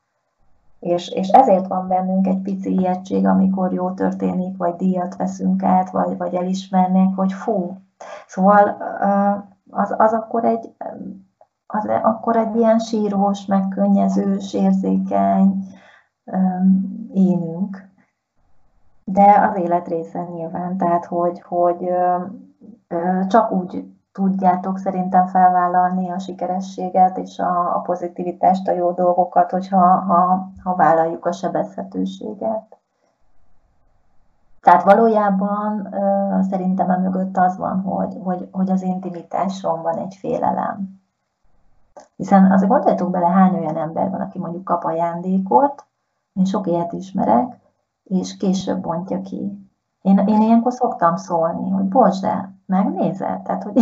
És, és ezért van bennünk egy pici ijegység, amikor jó történik, vagy díjat veszünk át, vagy, vagy elismernék, hogy fú. Szóval az, az akkor egy az akkor egy ilyen sírós, megkönnyezős, érzékeny énünk. De az élet része nyilván, tehát hogy, hogy csak úgy tudjátok szerintem felvállalni a sikerességet és a, a pozitivitást, a jó dolgokat, hogyha ha, ha vállaljuk a sebezhetőséget. Tehát valójában szerintem a mögött az van, hogy, hogy, hogy az intimitáson van egy félelem. Hiszen azért gondoljatok bele, hány olyan ember van, aki mondjuk kap ajándékot, én sok ilyet ismerek, és később bontja ki. Én, én ilyenkor szoktam szólni, hogy bocs, de megnézed? Tehát, hogy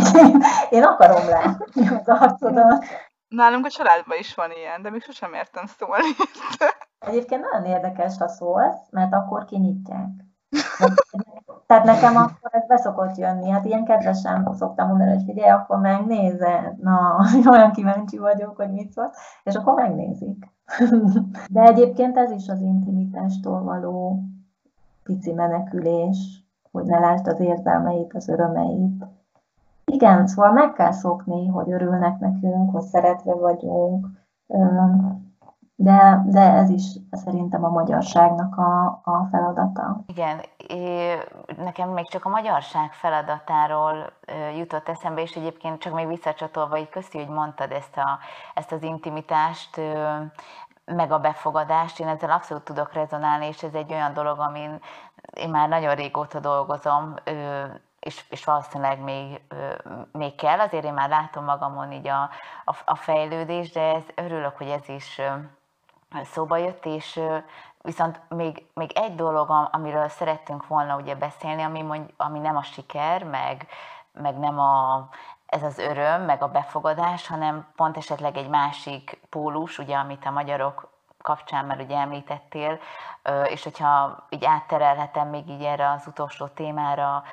én, akarom látni az arcodat. Nálunk a családban is van ilyen, de még sosem értem szólni. Egyébként nagyon érdekes, ha szólsz, mert akkor kinyitják. Tehát nekem akkor ez beszokott jönni, hát ilyen kedvesen szoktam mondani, hogy figyelj, akkor megnézed. Na, olyan kíváncsi vagyok, hogy mit szól, és akkor megnézik. De egyébként ez is az intimitástól való pici menekülés, hogy ne lásd az érzelmeit, az örömeit. Igen, szóval meg kell szokni, hogy örülnek nekünk, hogy szeretve vagyunk, de, de ez is szerintem a magyarságnak a, a feladata. Igen, nekem még csak a magyarság feladatáról jutott eszembe, és egyébként csak még visszacsatolva, így közti, hogy mondtad ezt, a, ezt az intimitást, meg a befogadást, én ezzel abszolút tudok rezonálni, és ez egy olyan dolog, amin én már nagyon régóta dolgozom, és, és valószínűleg még, még kell, azért én már látom magamon így a, a, a fejlődést, de ez, örülök, hogy ez is szóba jött, és viszont még, még egy dolog, amiről szerettünk volna ugye beszélni, ami, mondj, ami nem a siker, meg, meg nem a, ez az öröm, meg a befogadás, hanem pont esetleg egy másik pólus, ugye, amit a magyarok kapcsán, mert ugye említettél, és hogyha így átterelhetem még így erre az utolsó témára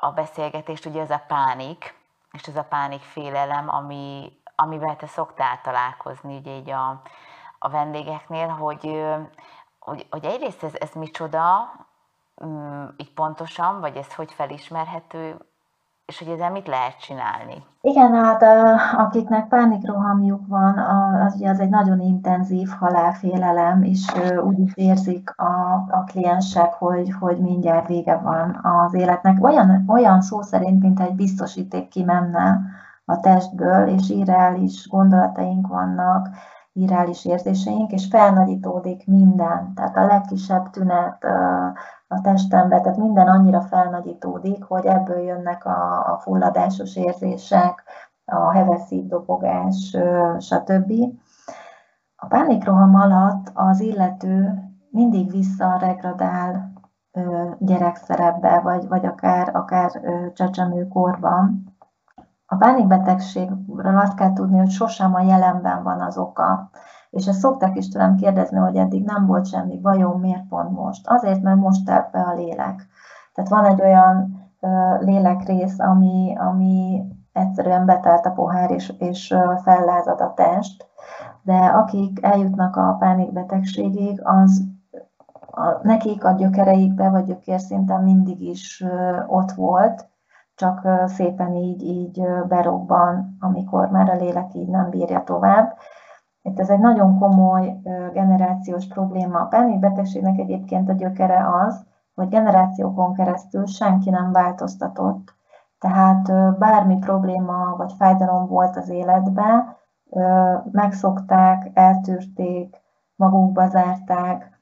a beszélgetést, ugye ez a pánik, és ez a pánik félelem, ami, amivel te szoktál találkozni ugye így a, a vendégeknél, hogy, hogy, hogy egyrészt ez, ez micsoda, mm, így pontosan, vagy ez hogy felismerhető, és hogy ezzel mit lehet csinálni? Igen, hát akiknek pánikrohamjuk van, az ugye az egy nagyon intenzív halálfélelem, és úgy érzik a, a kliensek, hogy, hogy mindjárt vége van az életnek. Olyan, olyan szó szerint, mint egy biztosíték kimenne a testből, és irreális gondolataink vannak, irreális érzéseink, és felnagyítódik minden. Tehát a legkisebb tünet a testembe, tehát minden annyira felnagyítódik, hogy ebből jönnek a, a fulladásos érzések, a heves szívdobogás, stb. A pánikroham alatt az illető mindig visszaregradál gyerekszerepbe, vagy, vagy akár, akár csecsemőkorban, a pánikbetegségről azt kell tudni, hogy sosem a jelenben van az oka. És ezt szokták is tőlem kérdezni, hogy eddig nem volt semmi bajom, miért pont most? Azért, mert most telt be a lélek. Tehát van egy olyan lélekrész, ami, ami egyszerűen betelt a pohár, és, és fellázad a test, de akik eljutnak a pánikbetegségig, az a, nekik a gyökereikbe, vagy gyökérszinten mindig is ott volt, csak szépen így, így berobban, amikor már a lélek így nem bírja tovább. Itt ez egy nagyon komoly generációs probléma. A pánikbetegségnek egyébként a gyökere az, hogy generációkon keresztül senki nem változtatott. Tehát bármi probléma vagy fájdalom volt az életben, megszokták, eltűrték, magukba zárták,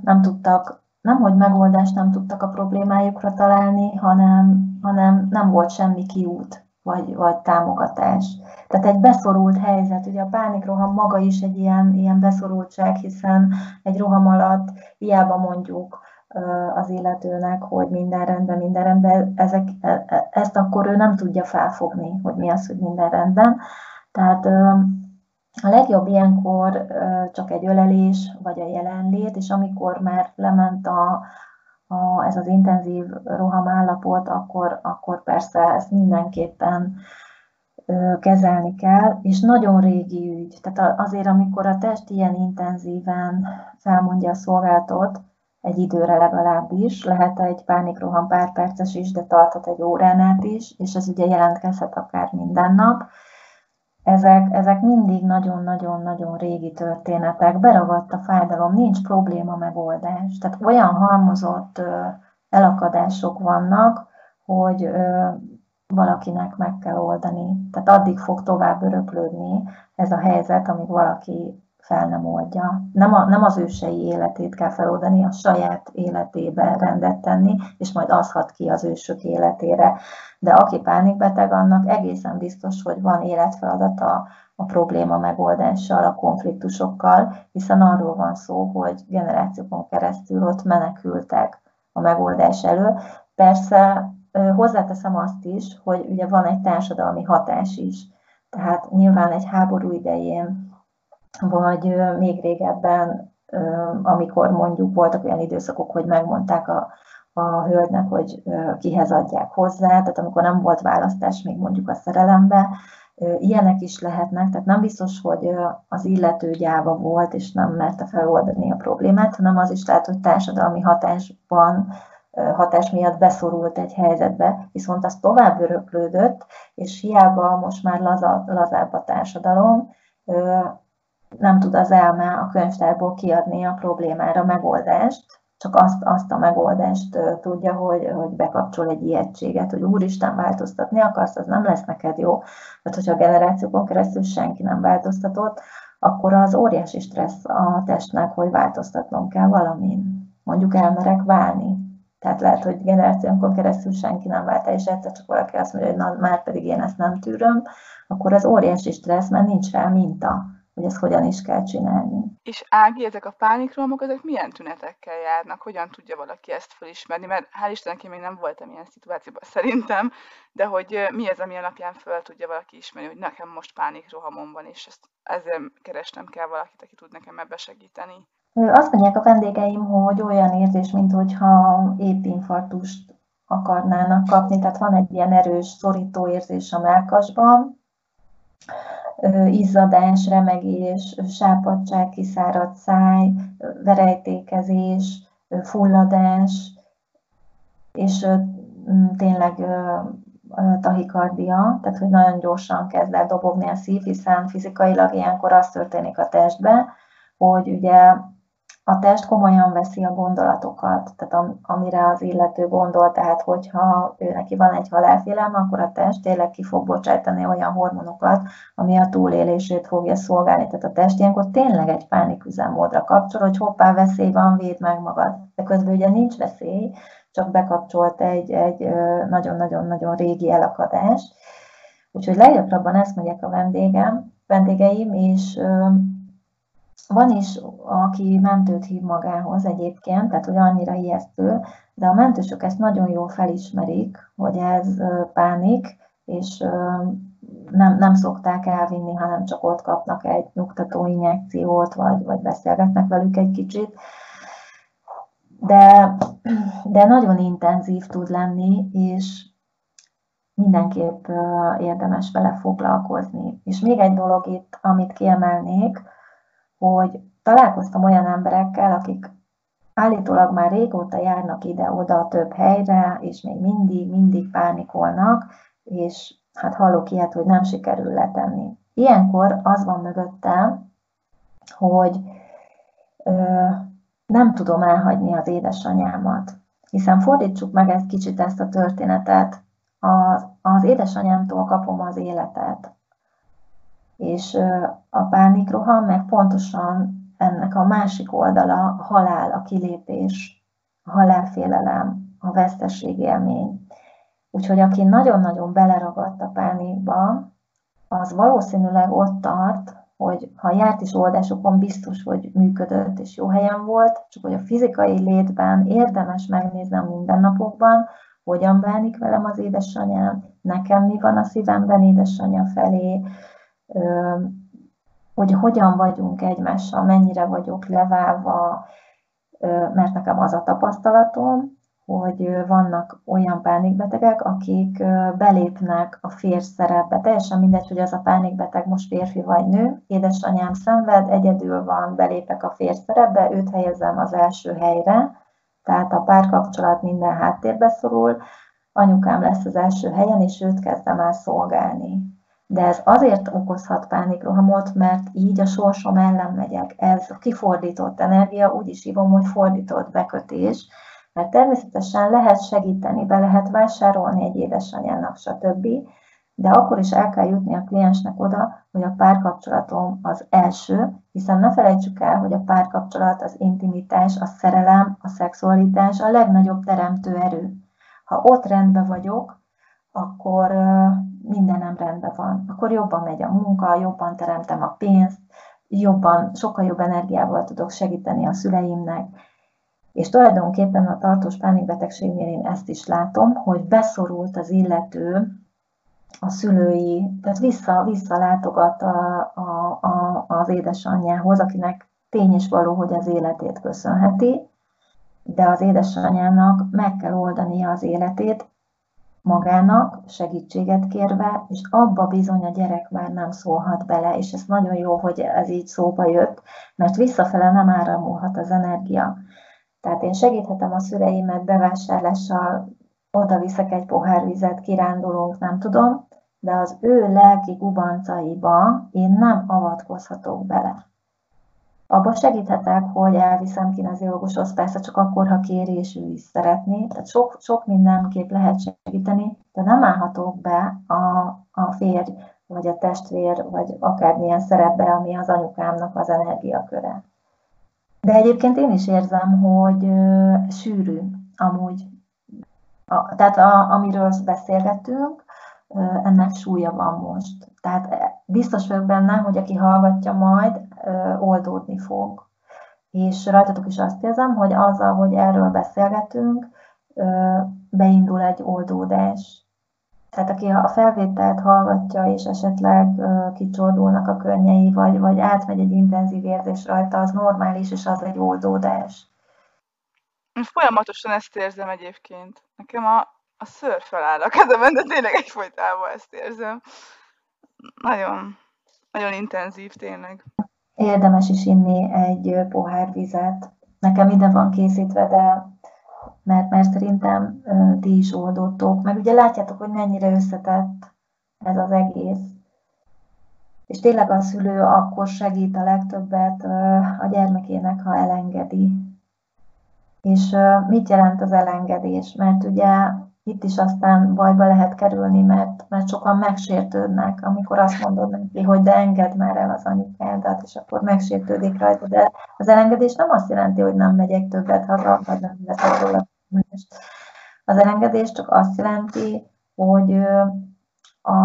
nem tudtak nem, hogy megoldást nem tudtak a problémájukra találni, hanem, hanem nem volt semmi kiút, vagy, vagy támogatás. Tehát egy beszorult helyzet, ugye a pánikroham maga is egy ilyen, ilyen beszorultság, hiszen egy roham alatt hiába mondjuk az illetőnek, hogy minden rendben, minden rendben, ezek, e, e, ezt akkor ő nem tudja felfogni, hogy mi az, hogy minden rendben. Tehát a legjobb ilyenkor csak egy ölelés, vagy a jelenlét, és amikor már lement a, a, ez az intenzív rohamállapot, akkor, akkor persze ezt mindenképpen kezelni kell, és nagyon régi ügy. Tehát azért, amikor a test ilyen intenzíven felmondja a szolgáltot, egy időre legalábbis, lehet egy pánikroham pár perces is, de tarthat egy órán át is, és ez ugye jelentkezhet akár minden nap, ezek, ezek mindig nagyon-nagyon-nagyon régi történetek, beragadt a fájdalom, nincs probléma megoldás. Tehát olyan halmozott elakadások vannak, hogy valakinek meg kell oldani. Tehát addig fog tovább öröklődni ez a helyzet, amíg valaki fel nem oldja. Nem, a, nem az ősei életét kell feloldani, a saját életébe rendet tenni, és majd az hat ki az ősök életére. De aki pánikbeteg, annak egészen biztos, hogy van életfeladata a probléma megoldással, a konfliktusokkal, hiszen arról van szó, hogy generációkon keresztül ott menekültek a megoldás elő. Persze hozzáteszem azt is, hogy ugye van egy társadalmi hatás is. Tehát nyilván egy háború idején vagy még régebben, amikor mondjuk voltak olyan időszakok, hogy megmondták a, a hölgynek, hogy kihez adják hozzá, tehát amikor nem volt választás még mondjuk a szerelembe, ilyenek is lehetnek, tehát nem biztos, hogy az illető gyáva volt, és nem merte feloldani a problémát, hanem az is lehet, hogy társadalmi hatásban, hatás miatt beszorult egy helyzetbe, viszont az tovább öröklődött, és hiába most már laza, lazább a társadalom, nem tud az elme a könyvtárból kiadni a problémára megoldást, csak azt, azt a megoldást tudja, hogy, hogy bekapcsol egy ijegységet, hogy úristen változtatni akarsz, az nem lesz neked jó. Tehát, hogyha a generációkon keresztül senki nem változtatott, akkor az óriási stressz a testnek, hogy változtatnom kell valamin. Mondjuk elmerek válni. Tehát lehet, hogy generációkon keresztül senki nem vált és egyszer csak valaki azt mondja, hogy na, már pedig én ezt nem tűröm, akkor az óriási stressz, mert nincs rá minta hogy ezt hogyan is kell csinálni. És Ági, ezek a pánikrohamok, ezek milyen tünetekkel járnak? Hogyan tudja valaki ezt felismerni? Mert hál' Istennek én még nem voltam ilyen szituációban szerintem, de hogy mi ez, ami alapján fel tudja valaki ismerni, hogy nekem most pánikrohamom van, és ezt ezzel keresnem kell valakit, aki tud nekem ebbe segíteni. Azt mondják a vendégeim, hogy olyan érzés, mintha épp infarktust akarnának kapni, tehát van egy ilyen erős szorító érzés a melkasban, izzadás, remegés, sápadság, kiszáradt száj, verejtékezés, fulladás, és tényleg tahikardia, tehát hogy nagyon gyorsan kezd el dobogni a szív, hiszen fizikailag ilyenkor az történik a testben, hogy ugye a test komolyan veszi a gondolatokat, tehát amire az illető gondol, tehát hogyha ő neki van egy halálfélelme, akkor a test tényleg ki fog bocsájtani olyan hormonokat, ami a túlélését fogja szolgálni. Tehát a test ilyenkor tényleg egy pániküzemmódra kapcsol, hogy hoppá, veszély van, véd meg magad. De közben ugye nincs veszély, csak bekapcsolt egy, egy nagyon-nagyon-nagyon régi elakadás. Úgyhogy leggyakrabban ezt mondják a vendégem, vendégeim, és van is, aki mentőt hív magához egyébként, tehát hogy annyira ijesztő, de a mentősök ezt nagyon jól felismerik, hogy ez pánik, és nem, nem szokták elvinni, hanem csak ott kapnak egy nyugtató injekciót, vagy, vagy beszélgetnek velük egy kicsit. De, de nagyon intenzív tud lenni, és mindenképp érdemes vele foglalkozni. És még egy dolog itt, amit kiemelnék, hogy találkoztam olyan emberekkel, akik állítólag már régóta járnak ide-oda több helyre, és még mindig, mindig pánikolnak, és hát hallok ilyet, hogy nem sikerül letenni. Ilyenkor az van mögöttem, hogy ö, nem tudom elhagyni az édesanyámat. Hiszen fordítsuk meg egy kicsit ezt a történetet. Az, az édesanyámtól kapom az életet és a pánikroham meg pontosan ennek a másik oldala a halál, a kilépés, a halálfélelem, a veszteségélmény. Úgyhogy aki nagyon-nagyon beleragadt a pánikba, az valószínűleg ott tart, hogy ha járt is oldásokon, biztos, hogy működött és jó helyen volt, csak hogy a fizikai létben érdemes megnézni a mindennapokban, hogyan bánik velem az édesanyám, nekem mi van a szívemben édesanyja felé, hogy hogyan vagyunk egymással, mennyire vagyok leválva, mert nekem az a tapasztalatom, hogy vannak olyan pánikbetegek, akik belépnek a férsz szerepbe. Teljesen mindegy, hogy az a pánikbeteg most férfi vagy nő. Édesanyám szenved, egyedül van, belépek a férsz szerepbe, őt helyezem az első helyre, tehát a párkapcsolat minden háttérbe szorul, anyukám lesz az első helyen, és őt kezdem el szolgálni de ez azért okozhat pánikrohamot, mert így a sorsom ellen megyek. Ez a kifordított energia, úgy is hívom, hogy fordított bekötés, mert természetesen lehet segíteni, be lehet vásárolni egy édesanyának, stb., de akkor is el kell jutni a kliensnek oda, hogy a párkapcsolatom az első, hiszen ne felejtsük el, hogy a párkapcsolat, az intimitás, a szerelem, a szexualitás a legnagyobb teremtő erő. Ha ott rendben vagyok, akkor mindenem rendben van. Akkor jobban megy a munka, jobban teremtem a pénzt, jobban, sokkal jobb energiával tudok segíteni a szüleimnek. És tulajdonképpen a tartós pánikbetegségnél én ezt is látom, hogy beszorult az illető a szülői, tehát vissza, visszalátogat a, a, a, az édesanyjához, akinek tény is való, hogy az életét köszönheti, de az édesanyjának meg kell oldania az életét, magának, segítséget kérve, és abba bizony a gyerek már nem szólhat bele, és ez nagyon jó, hogy ez így szóba jött, mert visszafele nem áramolhat az energia. Tehát én segíthetem a szüleimet bevásárlással, oda viszek egy pohár vizet, kirándulunk, nem tudom, de az ő lelki gubancaiba én nem avatkozhatok bele. Abba segíthetek, hogy elviszem kineziológushoz, persze csak akkor, ha kéri is szeretné. Tehát sok, sok mindenképp lehet segíteni, de nem állhatok be a, a férj, vagy a testvér, vagy akármilyen szerepbe, ami az anyukámnak az energiaköre. De egyébként én is érzem, hogy ö, sűrű amúgy. A, tehát a, amiről beszélgetünk, ennek súlya van most. Tehát biztos vagyok benne, hogy aki hallgatja majd, oldódni fog. És rajtatok is azt érzem, hogy azzal, hogy erről beszélgetünk, beindul egy oldódás. Tehát aki a felvételt hallgatja, és esetleg kicsordulnak a könnyei, vagy, vagy átmegy egy intenzív érzés rajta, az normális, és az egy oldódás. Folyamatosan ezt érzem egyébként. Nekem a, a szőr feláll a kezemben, de tényleg egyfolytában ezt érzem. Nagyon, nagyon intenzív tényleg. Érdemes is inni egy pohár vizet. Nekem ide van készítve, de mert, mert szerintem ti is oldottok. Meg ugye látjátok, hogy mennyire összetett ez az egész. És tényleg a szülő akkor segít a legtöbbet a gyermekének, ha elengedi. És mit jelent az elengedés? Mert ugye itt is aztán bajba lehet kerülni, mert, mert sokan megsértődnek, amikor azt mondod neki, hogy de engedd már el az anyukádat, és akkor megsértődik rajta. De az elengedés nem azt jelenti, hogy nem megyek többet haza, vagy nem veszek róla az elengedés csak azt jelenti, hogy a,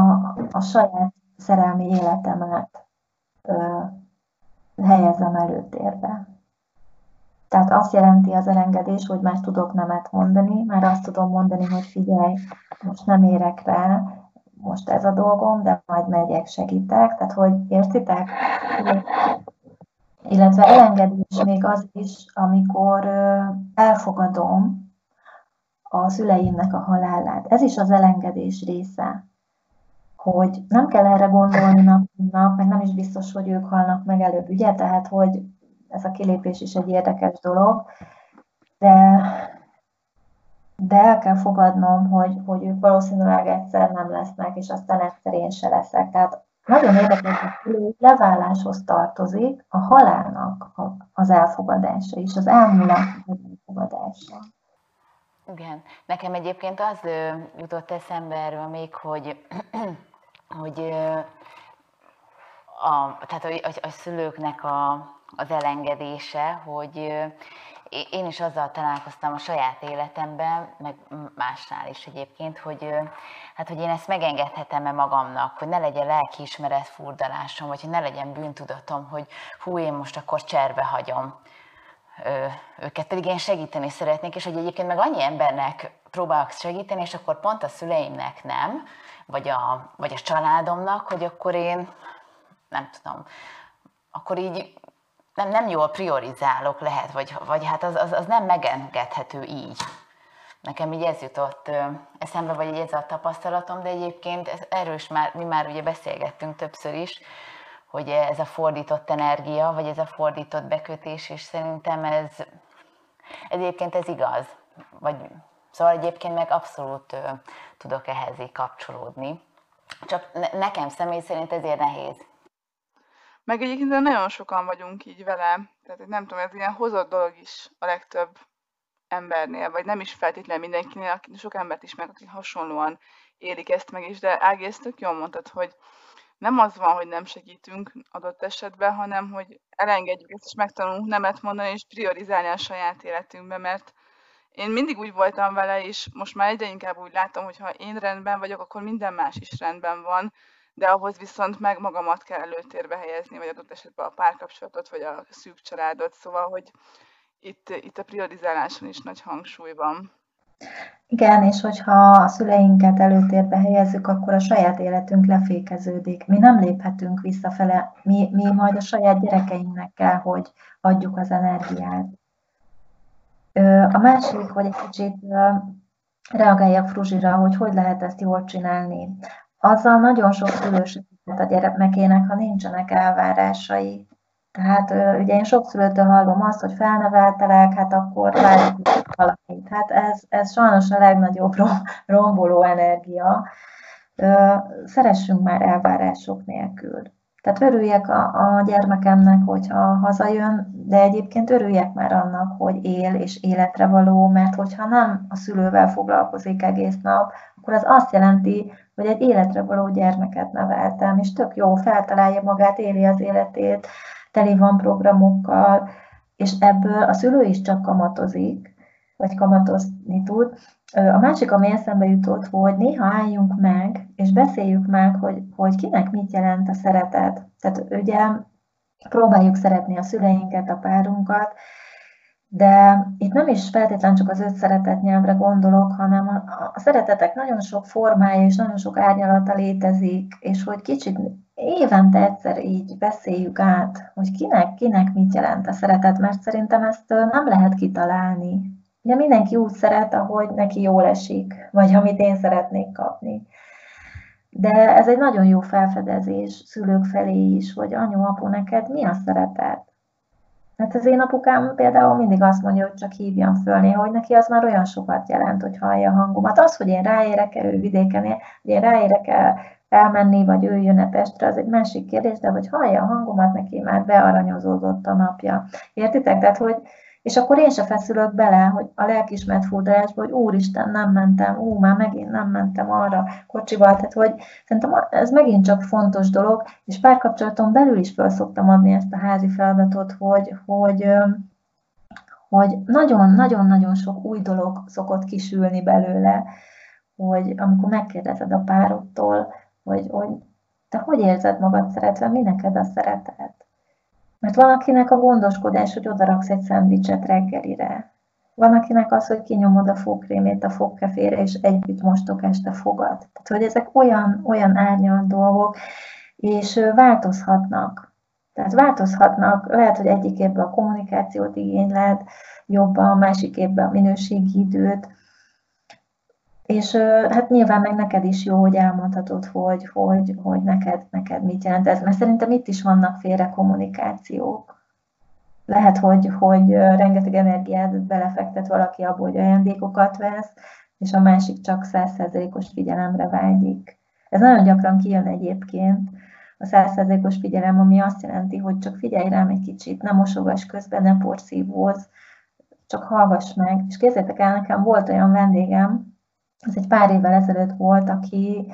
a saját szerelmi életemet helyezem előtérbe. Tehát azt jelenti az elengedés, hogy már tudok nemet mondani, már azt tudom mondani, hogy figyelj, most nem érek rá, most ez a dolgom, de majd megyek, segítek. Tehát, hogy értitek? Illetve elengedés még az is, amikor elfogadom, a szüleimnek a halálát. Ez is az elengedés része, hogy nem kell erre gondolni napnak, meg nem is biztos, hogy ők halnak meg előbb, ugye? Tehát, hogy ez a kilépés is egy érdekes dolog, de, de el kell fogadnom, hogy, hogy ők valószínűleg egyszer nem lesznek, és aztán egyszer én se leszek. Tehát nagyon érdekes, hogy leváláshoz tartozik a halálnak az elfogadása és az elmúlásnak az elfogadása. Igen, nekem egyébként az jutott eszembe erről még, hogy, hogy a, tehát a, a, a szülőknek a, az elengedése, hogy én is azzal találkoztam a saját életemben, meg másnál is egyébként, hogy, hát, hogy én ezt megengedhetem-e magamnak, hogy ne legyen lelkiismeret furdalásom, vagy hogy ne legyen bűntudatom, hogy hú, én most akkor cserbe hagyom. Őket, pedig én segíteni szeretnék, és hogy egyébként meg annyi embernek próbálok segíteni, és akkor pont a szüleimnek nem, vagy a, vagy a családomnak, hogy akkor én, nem tudom, akkor így nem, nem jól priorizálok lehet, vagy, vagy hát az, az, az nem megengedhető így. Nekem így ez jutott eszembe, vagy ez a tapasztalatom, de egyébként ez erős már, mi már ugye beszélgettünk többször is, hogy ez a fordított energia, vagy ez a fordított bekötés, és szerintem ez egyébként ez igaz. Vagy, szóval egyébként meg abszolút tudok ehhez így kapcsolódni. Csak ne, nekem személy szerint ezért nehéz. Meg egyébként nagyon sokan vagyunk így vele, tehát nem tudom, ez ilyen hozott dolog is a legtöbb embernél, vagy nem is feltétlenül mindenkinél, sok embert is meg, akik hasonlóan élik ezt meg is, de Ági, ezt tök jól mondtad, hogy nem az van, hogy nem segítünk adott esetben, hanem hogy elengedjük ezt, és megtanulunk nemet mondani, és priorizálni a saját életünkbe, mert én mindig úgy voltam vele, és most már egyre inkább úgy látom, hogy ha én rendben vagyok, akkor minden más is rendben van, de ahhoz viszont meg magamat kell előtérbe helyezni, vagy adott esetben a párkapcsolatot, vagy a szűk családot, szóval, hogy itt, itt a priorizáláson is nagy hangsúly van. Igen, és hogyha a szüleinket előtérbe helyezzük, akkor a saját életünk lefékeződik. Mi nem léphetünk visszafele, mi, mi majd a saját gyerekeinknek kell, hogy adjuk az energiát. A másik, hogy egy kicsit reagáljak Fruzsira, hogy hogy lehet ezt jól csinálni. Azzal nagyon sok szülős a gyermekének, ha nincsenek elvárásai. Tehát ugye én sok szülőtől hallom azt, hogy felneveltelek, hát akkor várjuk valamit. Hát ez, ez sajnos a legnagyobb romboló energia. Szeressünk már elvárások nélkül. Tehát örüljek a, a gyermekemnek, hogyha hazajön, de egyébként örüljek már annak, hogy él és életre való, mert hogyha nem a szülővel foglalkozik egész nap, akkor az azt jelenti, hogy egy életre való gyermeket neveltem, és tök jó, feltalálja magát, éli az életét, teli van programokkal, és ebből a szülő is csak kamatozik, vagy kamatozni tud, A másik, ami eszembe jutott, hogy néha álljunk meg, és beszéljük meg, hogy, hogy kinek mit jelent a szeretet. Tehát ugye próbáljuk szeretni a szüleinket, a párunkat, de itt nem is feltétlenül csak az öt szeretet nyelvre gondolok, hanem a, szeretetek nagyon sok formája és nagyon sok árnyalata létezik, és hogy kicsit évente egyszer így beszéljük át, hogy kinek, kinek mit jelent a szeretet, mert szerintem ezt nem lehet kitalálni. Ugye mindenki úgy szeret, ahogy neki jól esik, vagy amit én szeretnék kapni. De ez egy nagyon jó felfedezés szülők felé is, hogy anyu, apu, neked mi a szeretet? Hát az én apukám például mindig azt mondja, hogy csak hívjam föl néha, hogy neki az már olyan sokat jelent, hogy hallja a hangomat. Az, hogy én ráérek-e, ő vidéken hogy én ráérek-e elmenni, vagy ő jön-e Pestre, az egy másik kérdés, de hogy hallja a hangomat, neki már bearanyozódott a napja. Értitek? Tehát, hogy, és akkor én se feszülök bele, hogy a lelkismert furdalásba, hogy úristen, nem mentem, ú, már megint nem mentem arra kocsival, tehát hogy szerintem ez megint csak fontos dolog, és párkapcsolaton belül is fel szoktam adni ezt a házi feladatot, hogy, hogy hogy nagyon-nagyon-nagyon sok új dolog szokott kisülni belőle, hogy amikor megkérdezed a párodtól, hogy, hogy te hogy érzed magad szeretve, mi neked a szeretet? Mert van, akinek a gondoskodás, hogy odaraksz egy szendvicset reggelire. Van, akinek az, hogy kinyomod a fogkrémét a fogkefére, és együtt mostok este fogad. Tehát, hogy ezek olyan, olyan árnyalt dolgok, és változhatnak. Tehát változhatnak, lehet, hogy egyik évben a kommunikációt igényled, jobban, másik évben a minőségi időt, és hát nyilván meg neked is jó, hogy elmondhatod, hogy, hogy, hogy neked, neked mit jelent ez, mert szerintem itt is vannak félre kommunikációk. Lehet, hogy, hogy rengeteg energiát belefektet valaki abból, hogy ajándékokat vesz, és a másik csak százszerzelékos figyelemre vágyik. Ez nagyon gyakran kijön egyébként, a százszerzelékos figyelem, ami azt jelenti, hogy csak figyelj rám egy kicsit, ne mosogass közben, ne porszívózz, csak hallgass meg. És képzeljétek el, nekem volt olyan vendégem, ez egy pár évvel ezelőtt volt, aki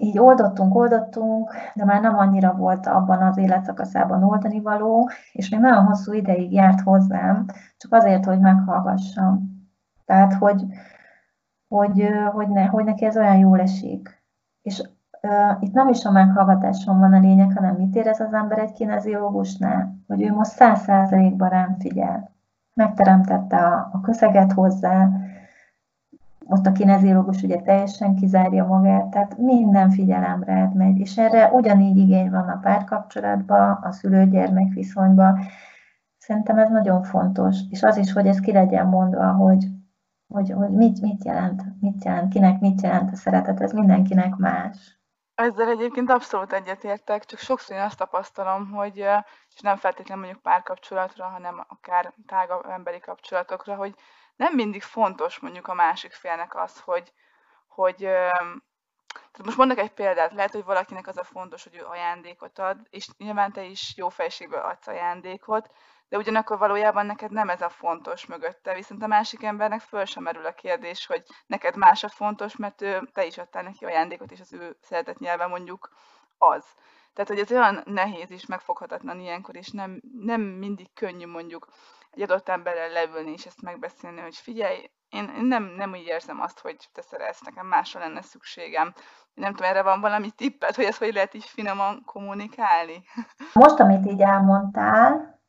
így oldottunk, oldottunk, de már nem annyira volt abban az életszakaszában oldani való, és még nagyon hosszú ideig járt hozzám, csak azért, hogy meghallgassam. Tehát, hogy, hogy, hogy, ne, hogy neki ez olyan jól esik. És uh, itt nem is a meghallgatáson van a lényeg, hanem mit érez az ember egy kineziológusnál, hogy ő most száz százalékban rám figyel. Megteremtette a, a közeget hozzá, ott a kineziológus ugye teljesen kizárja magát, tehát minden figyelemre megy, és erre ugyanígy igény van a párkapcsolatban, a szülő-gyermek viszonyban. Szerintem ez nagyon fontos, és az is, hogy ez ki legyen mondva, hogy, hogy, hogy mit, mit jelent, mit jelent, kinek mit jelent a szeretet, ez mindenkinek más. Ezzel egyébként abszolút egyetértek, csak sokszor én azt tapasztalom, hogy, és nem feltétlenül mondjuk párkapcsolatra, hanem akár tágabb emberi kapcsolatokra, hogy nem mindig fontos mondjuk a másik félnek az, hogy, hogy tehát most mondok egy példát, lehet, hogy valakinek az a fontos, hogy ő ajándékot ad, és nyilván te is jó fejségből adsz ajándékot, de ugyanakkor valójában neked nem ez a fontos mögötte, viszont a másik embernek föl sem merül a kérdés, hogy neked más a fontos, mert ő, te is adtál neki ajándékot, és az ő szeretett nyelve mondjuk az. Tehát, hogy ez olyan nehéz és megfoghatatlan ilyenkor, és nem, nem mindig könnyű mondjuk egy adott emberrel leülni és ezt megbeszélni, hogy figyelj, én, nem, nem úgy érzem azt, hogy te szeretsz, nekem másra lenne szükségem. Nem tudom, erre van valami tippet, hogy ezt hogy lehet így finoman kommunikálni? Most, amit így elmondtál,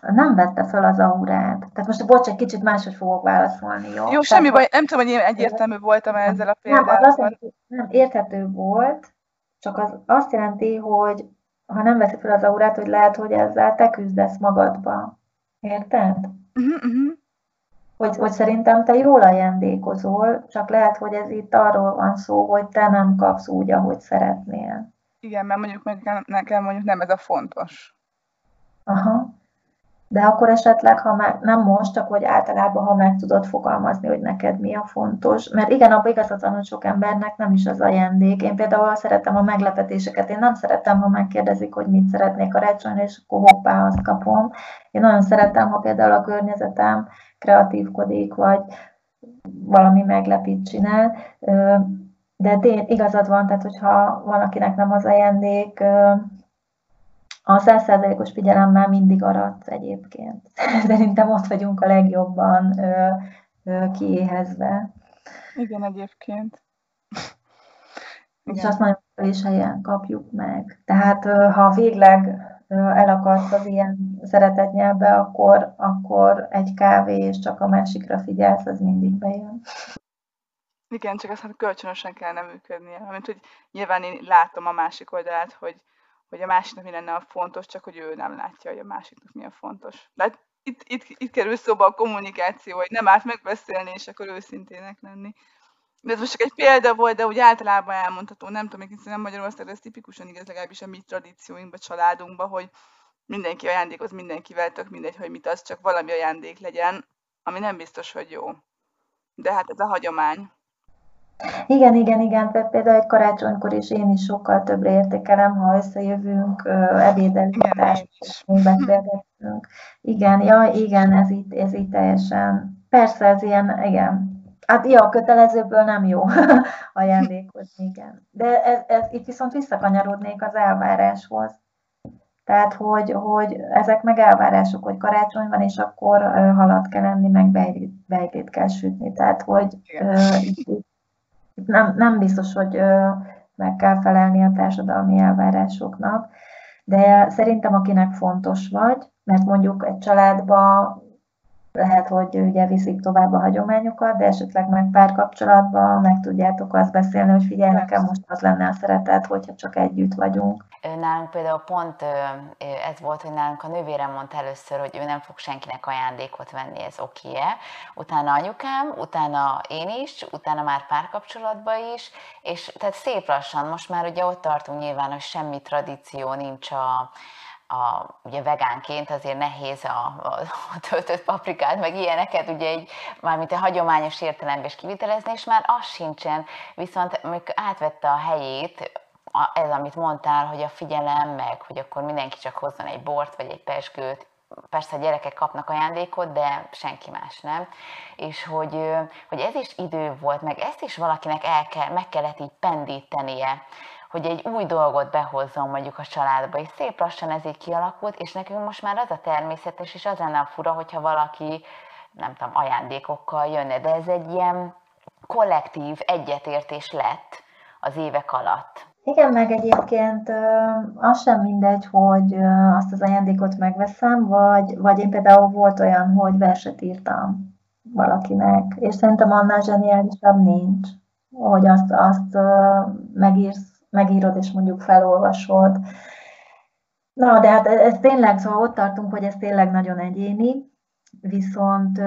nem vette fel az aurát. Tehát most bocs, egy kicsit máshogy fogok válaszolni, jó? Jó, semmi baj, nem tudom, hogy én egyértelmű voltam ezzel a példával. Nem, az azt nem, érthető volt, csak az azt jelenti, hogy ha nem veszi fel az aurát, hogy lehet, hogy ezzel te küzdesz magadba. Érted? Uh-huh, uh-huh. Hogy, hogy szerintem te jól ajándékozol, csak lehet, hogy ez itt arról van szó, hogy te nem kapsz úgy, ahogy szeretnél. Igen, mert mondjuk nekem mondjuk nem ez a fontos. Aha de akkor esetleg, ha már nem most, csak hogy általában, ha meg tudod fogalmazni, hogy neked mi a fontos. Mert igen, abban igazad van, hogy sok embernek nem is az ajándék. Én például szeretem a meglepetéseket, én nem szeretem, ha megkérdezik, hogy mit szeretnék karácsonyra, és akkor hoppá, azt kapom. Én nagyon szeretem, ha például a környezetem kreatívkodik, vagy valami meglepít csinál. De igazad van, tehát hogyha valakinek nem az ajándék, a százszerzelékos figyelemmel mindig aratsz egyébként. Szerintem ott vagyunk a legjobban, kiéhezve. Igen, egyébként. Igen. És azt nagyon is helyen kapjuk meg. Tehát ha végleg elakadsz az ilyen szeretett nyelvbe, akkor, akkor egy kávé és csak a másikra figyelsz, az mindig bejön. Igen, csak aztán kölcsönösen kellene működnie. Mint hogy nyilván én látom a másik oldalát, hogy, hogy a másiknak mi lenne a fontos, csak hogy ő nem látja, hogy a másiknak mi a fontos. De hát itt, itt, itt kerül szóba a kommunikáció, hogy nem árt megbeszélni, és akkor őszintének lenni. De ez most csak egy példa volt, de úgy általában elmondható, nem tudom, hogy nem Magyarországon, ez tipikusan igaz legalábbis a mi tradícióinkban, családunkban, hogy mindenki ajándékoz mindenkivel, tök mindegy, hogy mit az, csak valami ajándék legyen, ami nem biztos, hogy jó. De hát ez a hagyomány. Igen, igen, igen. Például egy karácsonykor is én is sokkal többre értékelem, ha összejövünk, ebédelünk, beszélgetünk. Igen, ja, igen, ez itt, ez itt teljesen. Persze, ez ilyen, igen. Hát ja, a kötelezőből nem jó ajándékozni, igen. De ez, ez, itt viszont visszakanyarodnék az elváráshoz. Tehát, hogy, hogy ezek meg elvárások, hogy karácsony van, és akkor halat kell enni, meg bejlét kell sütni. Tehát, hogy uh, itt, nem, nem biztos, hogy meg kell felelni a társadalmi elvárásoknak, de szerintem akinek fontos vagy, mert mondjuk egy családba lehet, hogy ugye viszik tovább a hagyományokat, de esetleg meg párkapcsolatban meg tudjátok azt beszélni, hogy figyelj, nekem most az lenne a szeretet, hogyha csak együtt vagyunk. Nálunk például pont ez volt, hogy nálunk a nővérem mondta először, hogy ő nem fog senkinek ajándékot venni, ez oké -e. Utána anyukám, utána én is, utána már párkapcsolatban is, és tehát szép lassan, most már ugye ott tartunk nyilván, hogy semmi tradíció nincs a, a, ugye vegánként azért nehéz a, a, a töltött paprikát, meg ilyeneket ugye egy, mármint a hagyományos értelemben is kivitelezni, és már az sincsen, viszont amikor átvette a helyét, ez, amit mondtál, hogy a figyelem, meg hogy akkor mindenki csak hozzon egy bort, vagy egy pesgőt, persze a gyerekek kapnak ajándékot, de senki más nem. És hogy, hogy ez is idő volt, meg ezt is valakinek el kell, meg kellett így pendítenie, hogy egy új dolgot behozzon mondjuk a családba, és szép lassan ez így kialakult, és nekünk most már az a természetes, és az lenne a fura, hogyha valaki, nem tudom, ajándékokkal jönne, de ez egy ilyen kollektív egyetértés lett az évek alatt. Igen, meg egyébként az sem mindegy, hogy azt az ajándékot megveszem, vagy, vagy én például volt olyan, hogy verset írtam valakinek, és szerintem annál zseniálisabb nincs, hogy azt, azt megírsz megírod és mondjuk felolvasod. Na, de hát ez tényleg, szóval ott tartunk, hogy ez tényleg nagyon egyéni, viszont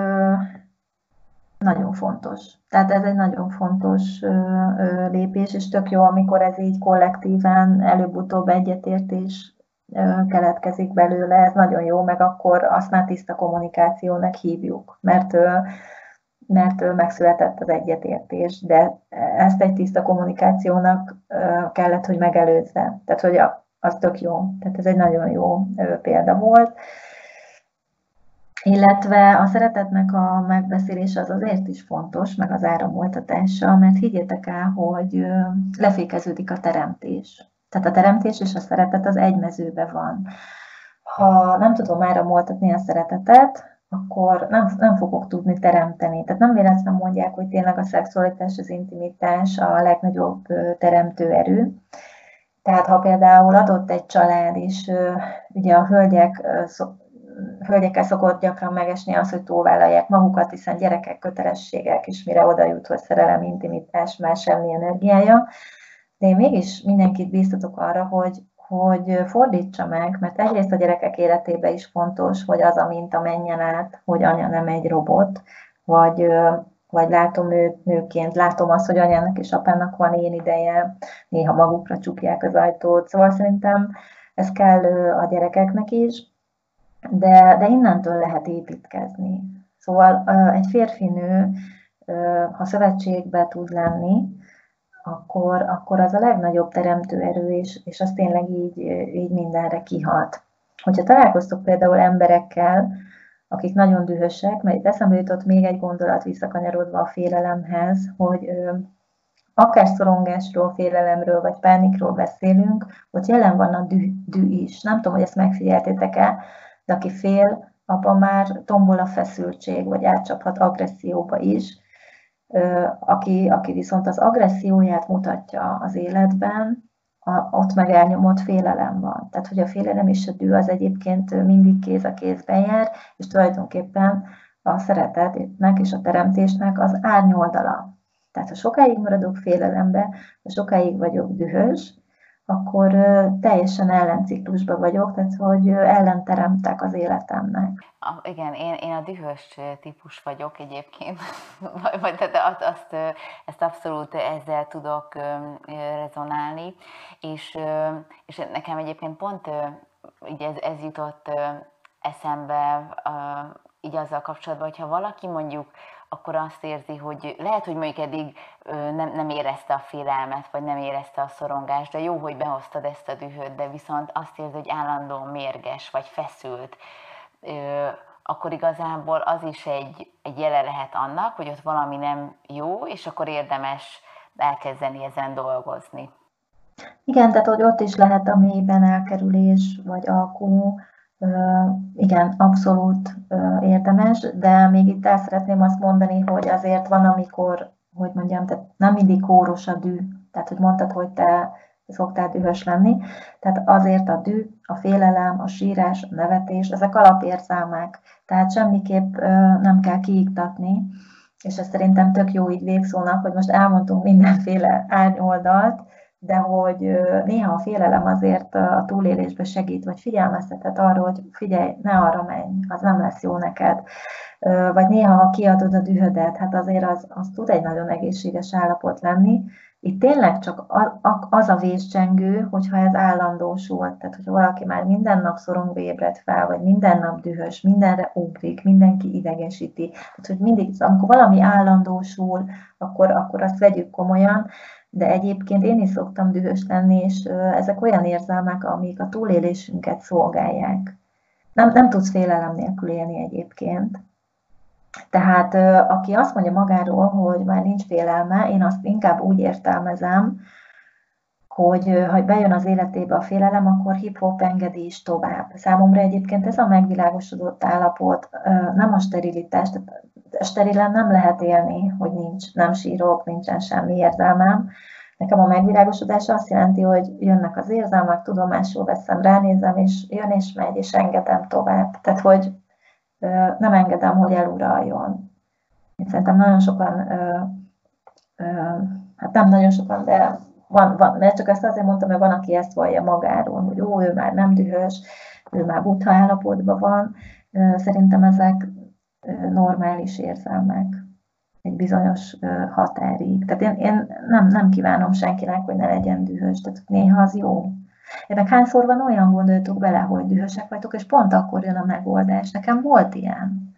nagyon fontos. Tehát ez egy nagyon fontos lépés, és tök jó, amikor ez így kollektíven előbb-utóbb egyetértés keletkezik belőle, ez nagyon jó, meg akkor azt már tiszta kommunikációnak hívjuk, mert mert megszületett az egyetértés, de ezt egy tiszta kommunikációnak kellett, hogy megelőzze. Tehát, hogy az tök jó. Tehát ez egy nagyon jó példa volt. Illetve a szeretetnek a megbeszélése az azért is fontos, meg az áramoltatása, mert higgyétek el, hogy lefékeződik a teremtés. Tehát a teremtés és a szeretet az egy mezőbe van. Ha nem tudom áramoltatni a szeretetet, akkor nem, nem fogok tudni teremteni. Tehát nem véletlenül mondják, hogy tényleg a szexualitás, az intimitás a legnagyobb teremtő erő. Tehát ha például adott egy család, és ugye a hölgyek hölgyekkel szokott gyakran megesni az, hogy túlvállalják magukat, hiszen gyerekek kötelességek, és mire oda jut, hogy szerelem, intimitás, más semmi energiája. De én mégis mindenkit bíztatok arra, hogy hogy fordítsa meg, mert egyrészt a gyerekek életében is fontos, hogy az a minta menjen át, hogy anya nem egy robot, vagy, vagy látom őt nőként, látom azt, hogy anyának és apának van én ideje, néha magukra csukják az ajtót, szóval szerintem ez kell a gyerekeknek is, de, de innentől lehet építkezni. Szóval egy férfi nő, ha szövetségbe tud lenni, akkor, akkor az a legnagyobb teremtő erő, és, és az tényleg így, így mindenre kihat. Hogyha találkoztok például emberekkel, akik nagyon dühösek, mert itt eszembe jutott még egy gondolat visszakanyarodva a félelemhez, hogy ö, akár szorongásról, félelemről vagy pánikról beszélünk, hogy jelen van a dű, dű is. Nem tudom, hogy ezt megfigyeltétek-e, de aki fél, abban már tombol a feszültség, vagy átcsaphat agresszióba is. Aki, aki viszont az agresszióját mutatja az életben, a, ott meg elnyomott félelem van. Tehát, hogy a félelem és a dű az egyébként mindig kéz a kézben jár, és tulajdonképpen a szeretetnek és a teremtésnek az árnyoldala. Tehát, ha sokáig maradok félelembe, ha sokáig vagyok dühös, akkor teljesen ellenciklusban vagyok, tehát hogy ellenteremtek az életemnek. A, igen, én, én a dühös típus vagyok egyébként, vagy tehát azt, ezt abszolút ezzel tudok rezonálni, és, és nekem egyébként pont így ez, ez jutott eszembe így azzal kapcsolatban, hogyha valaki mondjuk akkor azt érzi, hogy lehet, hogy mondjuk eddig nem, nem érezte a félelmet, vagy nem érezte a szorongást, de jó, hogy behoztad ezt a dühöt, de viszont azt érzi, hogy állandóan mérges, vagy feszült, akkor igazából az is egy, egy jele lehet annak, hogy ott valami nem jó, és akkor érdemes elkezdeni ezen dolgozni. Igen, tehát hogy ott is lehet a mélyben elkerülés, vagy alkú, igen, abszolút érdemes, de még itt el szeretném azt mondani, hogy azért van, amikor, hogy mondjam, tehát nem mindig kóros a dű, tehát hogy mondtad, hogy te szoktál dühös lenni, tehát azért a dű, a félelem, a sírás, a nevetés, ezek alapérzelmek, tehát semmiképp nem kell kiiktatni, és ez szerintem tök jó így végszónak, hogy most elmondtunk mindenféle árnyoldalt, de hogy néha a félelem azért a túlélésbe segít, vagy figyelmeztetett arra, hogy figyelj, ne arra menj, az nem lesz jó neked. Vagy néha, ha kiadod a dühödet, hát azért az, az tud egy nagyon egészséges állapot lenni. Itt tényleg csak az a vészcsengő, hogyha ez állandósul, tehát hogyha valaki már minden nap szorongva ébred fel, vagy minden nap dühös, mindenre ugrik, mindenki idegesíti, tehát hogy mindig, amikor valami állandósul, akkor, akkor azt vegyük komolyan, de egyébként én is szoktam dühös lenni, és ezek olyan érzelmek, amik a túlélésünket szolgálják. Nem, nem tudsz félelem nélkül élni egyébként. Tehát aki azt mondja magáról, hogy már nincs félelme, én azt inkább úgy értelmezem, hogy ha bejön az életébe a félelem, akkor hip-hop engedi is tovább. Számomra egyébként ez a megvilágosodott állapot, nem a sterilitás, tehát sterilen nem lehet élni, hogy nincs, nem sírok, nincsen semmi érzelmem. Nekem a megvilágosodás azt jelenti, hogy jönnek az érzelmek, tudomásul veszem, ránézem, és jön és megy, és engedem tovább. Tehát, hogy nem engedem, hogy eluraljon. Én szerintem nagyon sokan, hát nem nagyon sokan, de van, van, mert csak ezt azért mondtam, mert van, aki ezt vallja magáról, hogy ó, ő már nem dühös, ő már butha állapotban van. Szerintem ezek normális érzelmek egy bizonyos határig. Tehát én, én nem, nem kívánom senkinek, hogy ne legyen dühös, tehát néha az jó. Én hányszor van olyan gondoltuk bele, hogy dühösek vagytok, és pont akkor jön a megoldás. Nekem volt ilyen.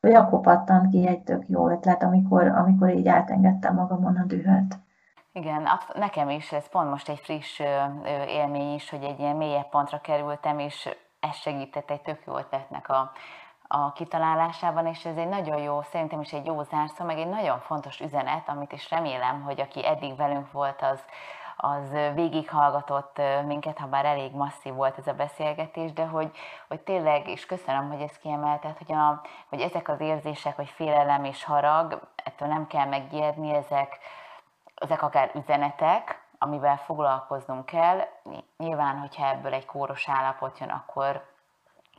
Hogy akkor pattant ki egy tök jó ötlet, amikor, amikor így átengedtem magamon a dühöt. Igen, nekem is ez pont most egy friss élmény is, hogy egy ilyen mélyebb pontra kerültem, és ez segített egy tök jó ötletnek a, a kitalálásában, és ez egy nagyon jó, szerintem is egy jó zárszó, meg egy nagyon fontos üzenet, amit is remélem, hogy aki eddig velünk volt, az, az végighallgatott minket, ha bár elég masszív volt ez a beszélgetés, de hogy, hogy tényleg, és köszönöm, hogy ezt kiemelted, hogy, a, hogy ezek az érzések, hogy félelem és harag, ettől nem kell megijedni, ezek, ezek akár üzenetek, amivel foglalkoznunk kell. Nyilván, hogyha ebből egy kóros állapot jön, akkor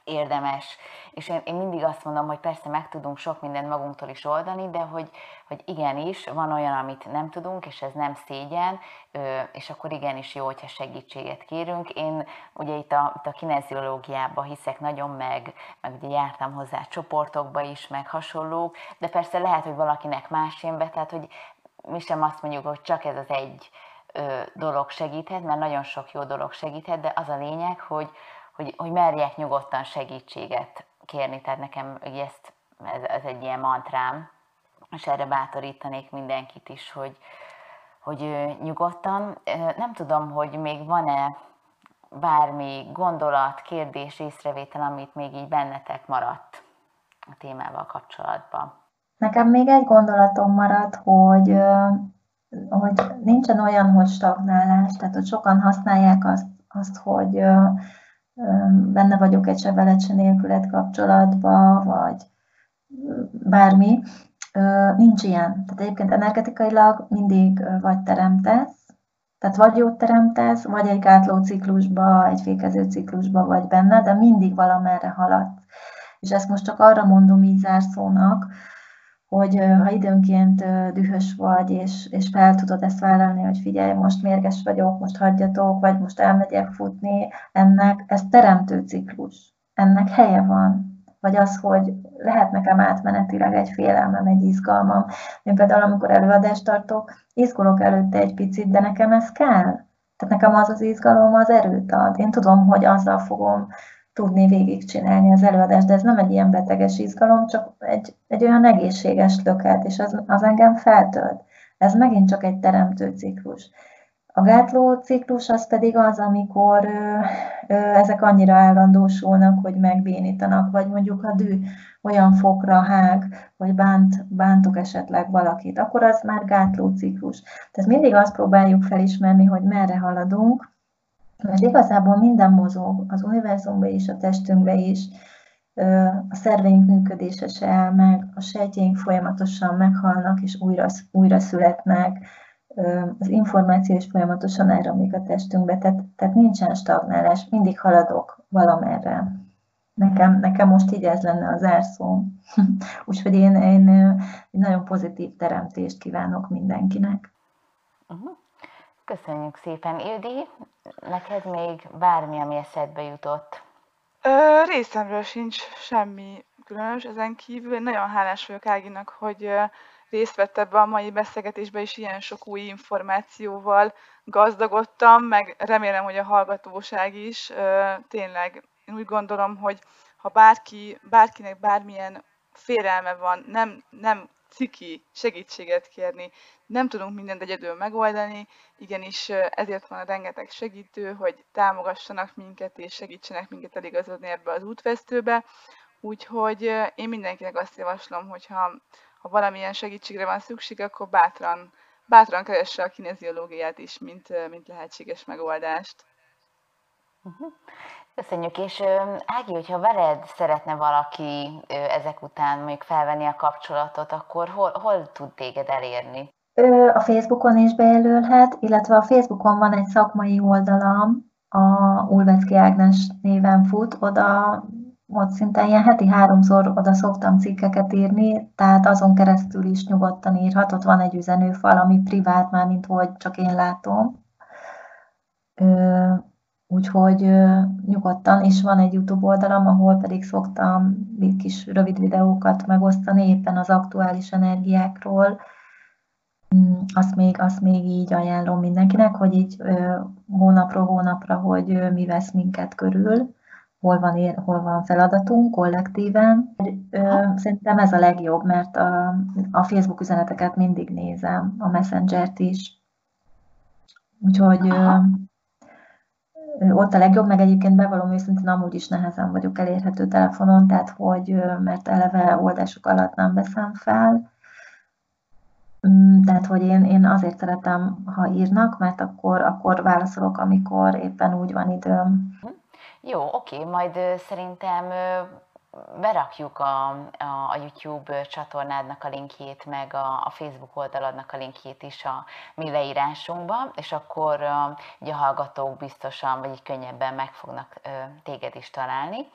érdemes. És én, én mindig azt mondom, hogy persze meg tudunk sok mindent magunktól is oldani, de hogy, hogy igenis van olyan, amit nem tudunk, és ez nem szégyen, és akkor igenis jó, hogyha segítséget kérünk. Én ugye itt a, itt a kineziológiában hiszek nagyon, meg, meg ugye jártam hozzá csoportokba is, meg hasonlók, de persze lehet, hogy valakinek más jön be, tehát hogy mi sem azt mondjuk, hogy csak ez az egy dolog segíthet, mert nagyon sok jó dolog segíthet, de az a lényeg, hogy, hogy, hogy merjek nyugodtan segítséget kérni, tehát nekem ugye ezt, ez, ez egy ilyen mantrám, és erre bátorítanék mindenkit is, hogy, hogy nyugodtan. Nem tudom, hogy még van-e bármi gondolat, kérdés, észrevétel, amit még így bennetek maradt a témával kapcsolatban. Nekem még egy gondolatom maradt, hogy, hogy nincsen olyan, hogy stagnálás, tehát hogy sokan használják azt, azt hogy benne vagyok egy sebelecse nélkület kapcsolatba, vagy bármi. Nincs ilyen. Tehát egyébként energetikailag mindig vagy teremtesz, tehát vagy jót teremtesz, vagy egy gátló ciklusba, egy fékező ciklusba vagy benne, de mindig valamerre haladsz. És ezt most csak arra mondom így zárszónak, hogy ha időnként dühös vagy, és, és fel tudod ezt vállalni, hogy figyelj, most mérges vagyok, most hagyjatok, vagy most elmegyek futni, ennek ez teremtő ciklus. Ennek helye van. Vagy az, hogy lehet nekem átmenetileg egy félelmem, egy izgalmam. Én például, amikor előadást tartok, izgulok előtte egy picit, de nekem ez kell. Tehát nekem az az izgalom az erőt ad. Én tudom, hogy azzal fogom tudni végigcsinálni az előadást, de ez nem egy ilyen beteges izgalom, csak egy, egy olyan egészséges löket, és az, az engem feltölt. Ez megint csak egy teremtő ciklus. A gátló ciklus az pedig az, amikor ö, ö, ezek annyira állandósulnak, hogy megbénítanak, vagy mondjuk a dű olyan fokra hág, vagy bánt, bántok esetleg valakit, akkor az már gátló ciklus. Tehát mindig azt próbáljuk felismerni, hogy merre haladunk, mert igazából minden mozog, az univerzumban is, a testünkben is, a szerveink működése se áll meg, a sejtjeink folyamatosan meghalnak és újra, újra születnek, az információ is folyamatosan elromlik a testünkbe, tehát, tehát nincsen stagnálás, mindig haladok valamerre. Nekem, nekem most így ez lenne az árszó. Úgyhogy én, én, én nagyon pozitív teremtést kívánok mindenkinek. Uh-huh. Köszönjük szépen. Ildi, neked még bármi, ami eszedbe jutott? Ö, részemről sincs semmi különös, ezen kívül nagyon hálás vagyok Áginak, hogy részt vett ebbe a mai beszélgetésbe, és ilyen sok új információval gazdagodtam, meg remélem, hogy a hallgatóság is. Tényleg, én úgy gondolom, hogy ha bárki, bárkinek bármilyen félelme van, nem, nem ciki segítséget kérni, nem tudunk mindent egyedül megoldani, igenis ezért van a rengeteg segítő, hogy támogassanak minket és segítsenek minket eligazodni ebbe az útvesztőbe. Úgyhogy én mindenkinek azt javaslom, hogyha ha valamilyen segítségre van szükség, akkor bátran, bátran keresse a kineziológiát is, mint, mint lehetséges megoldást. Uh-huh. Köszönjük, és Ági, hogyha veled szeretne valaki ezek után mondjuk felvenni a kapcsolatot, akkor hol, hol tud téged elérni? A Facebookon is bejelölhet, illetve a Facebookon van egy szakmai oldalam, a Ulvecki Ágnes néven fut, oda ott szinte ilyen heti háromszor oda szoktam cikkeket írni, tehát azon keresztül is nyugodtan írhat, ott van egy üzenőfal, ami privát már, mint hogy csak én látom. Úgyhogy nyugodtan, és van egy YouTube oldalam, ahol pedig szoktam kis rövid videókat megosztani éppen az aktuális energiákról. Mm, azt még, azt még így ajánlom mindenkinek, hogy így hónapról hónapra, hogy mi vesz minket körül, hol van, ér, hol van feladatunk kollektíven. Szerintem ez a legjobb, mert a, a Facebook üzeneteket mindig nézem, a Messenger-t is. Úgyhogy Aha ott a legjobb, meg egyébként bevallom őszintén amúgy is nehezen vagyok elérhető telefonon, tehát hogy, mert eleve oldások alatt nem veszem fel. Mm, tehát, hogy én, én azért szeretem, ha írnak, mert akkor, akkor válaszolok, amikor éppen úgy van időm. Jó, oké, majd szerintem berakjuk a, a, a YouTube csatornádnak a linkjét, meg a, a Facebook oldaladnak a linkjét is a mi leírásunkba, és akkor ugye a hallgatók biztosan, vagy így könnyebben meg fognak téged is találni.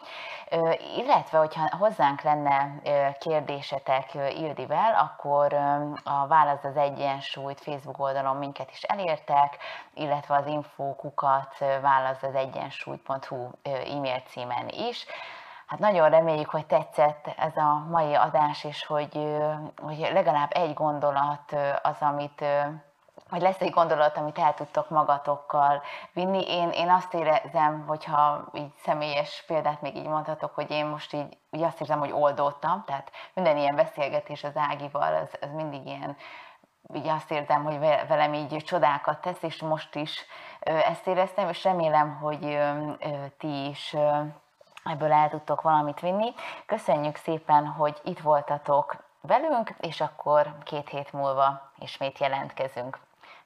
Illetve, hogyha hozzánk lenne kérdésetek Ildivel, akkor a Válasz az Egyensúlyt Facebook oldalon minket is elértek, illetve az infókukat válasz az egyensúly.hu e-mail címen is. Hát nagyon reméljük, hogy tetszett ez a mai adás, és hogy, hogy legalább egy gondolat az, amit hogy lesz egy gondolat, amit el tudtok magatokkal vinni. Én, én azt érezem, hogyha így személyes példát még így mondhatok, hogy én most így, így azt érzem, hogy oldódtam, tehát minden ilyen beszélgetés az Ágival, az, az mindig ilyen, így azt érzem, hogy velem így csodákat tesz, és most is ezt éreztem, és remélem, hogy ti is ebből el tudtok valamit vinni. Köszönjük szépen, hogy itt voltatok velünk, és akkor két hét múlva ismét jelentkezünk.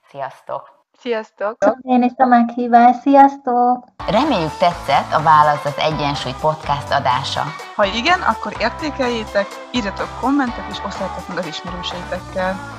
Sziasztok! Sziasztok! Én is a meghívás. Sziasztok! Reméljük tetszett a Válasz az Egyensúly podcast adása. Ha igen, akkor értékeljétek, írjatok kommentet és osszátok meg az ismerőseitekkel.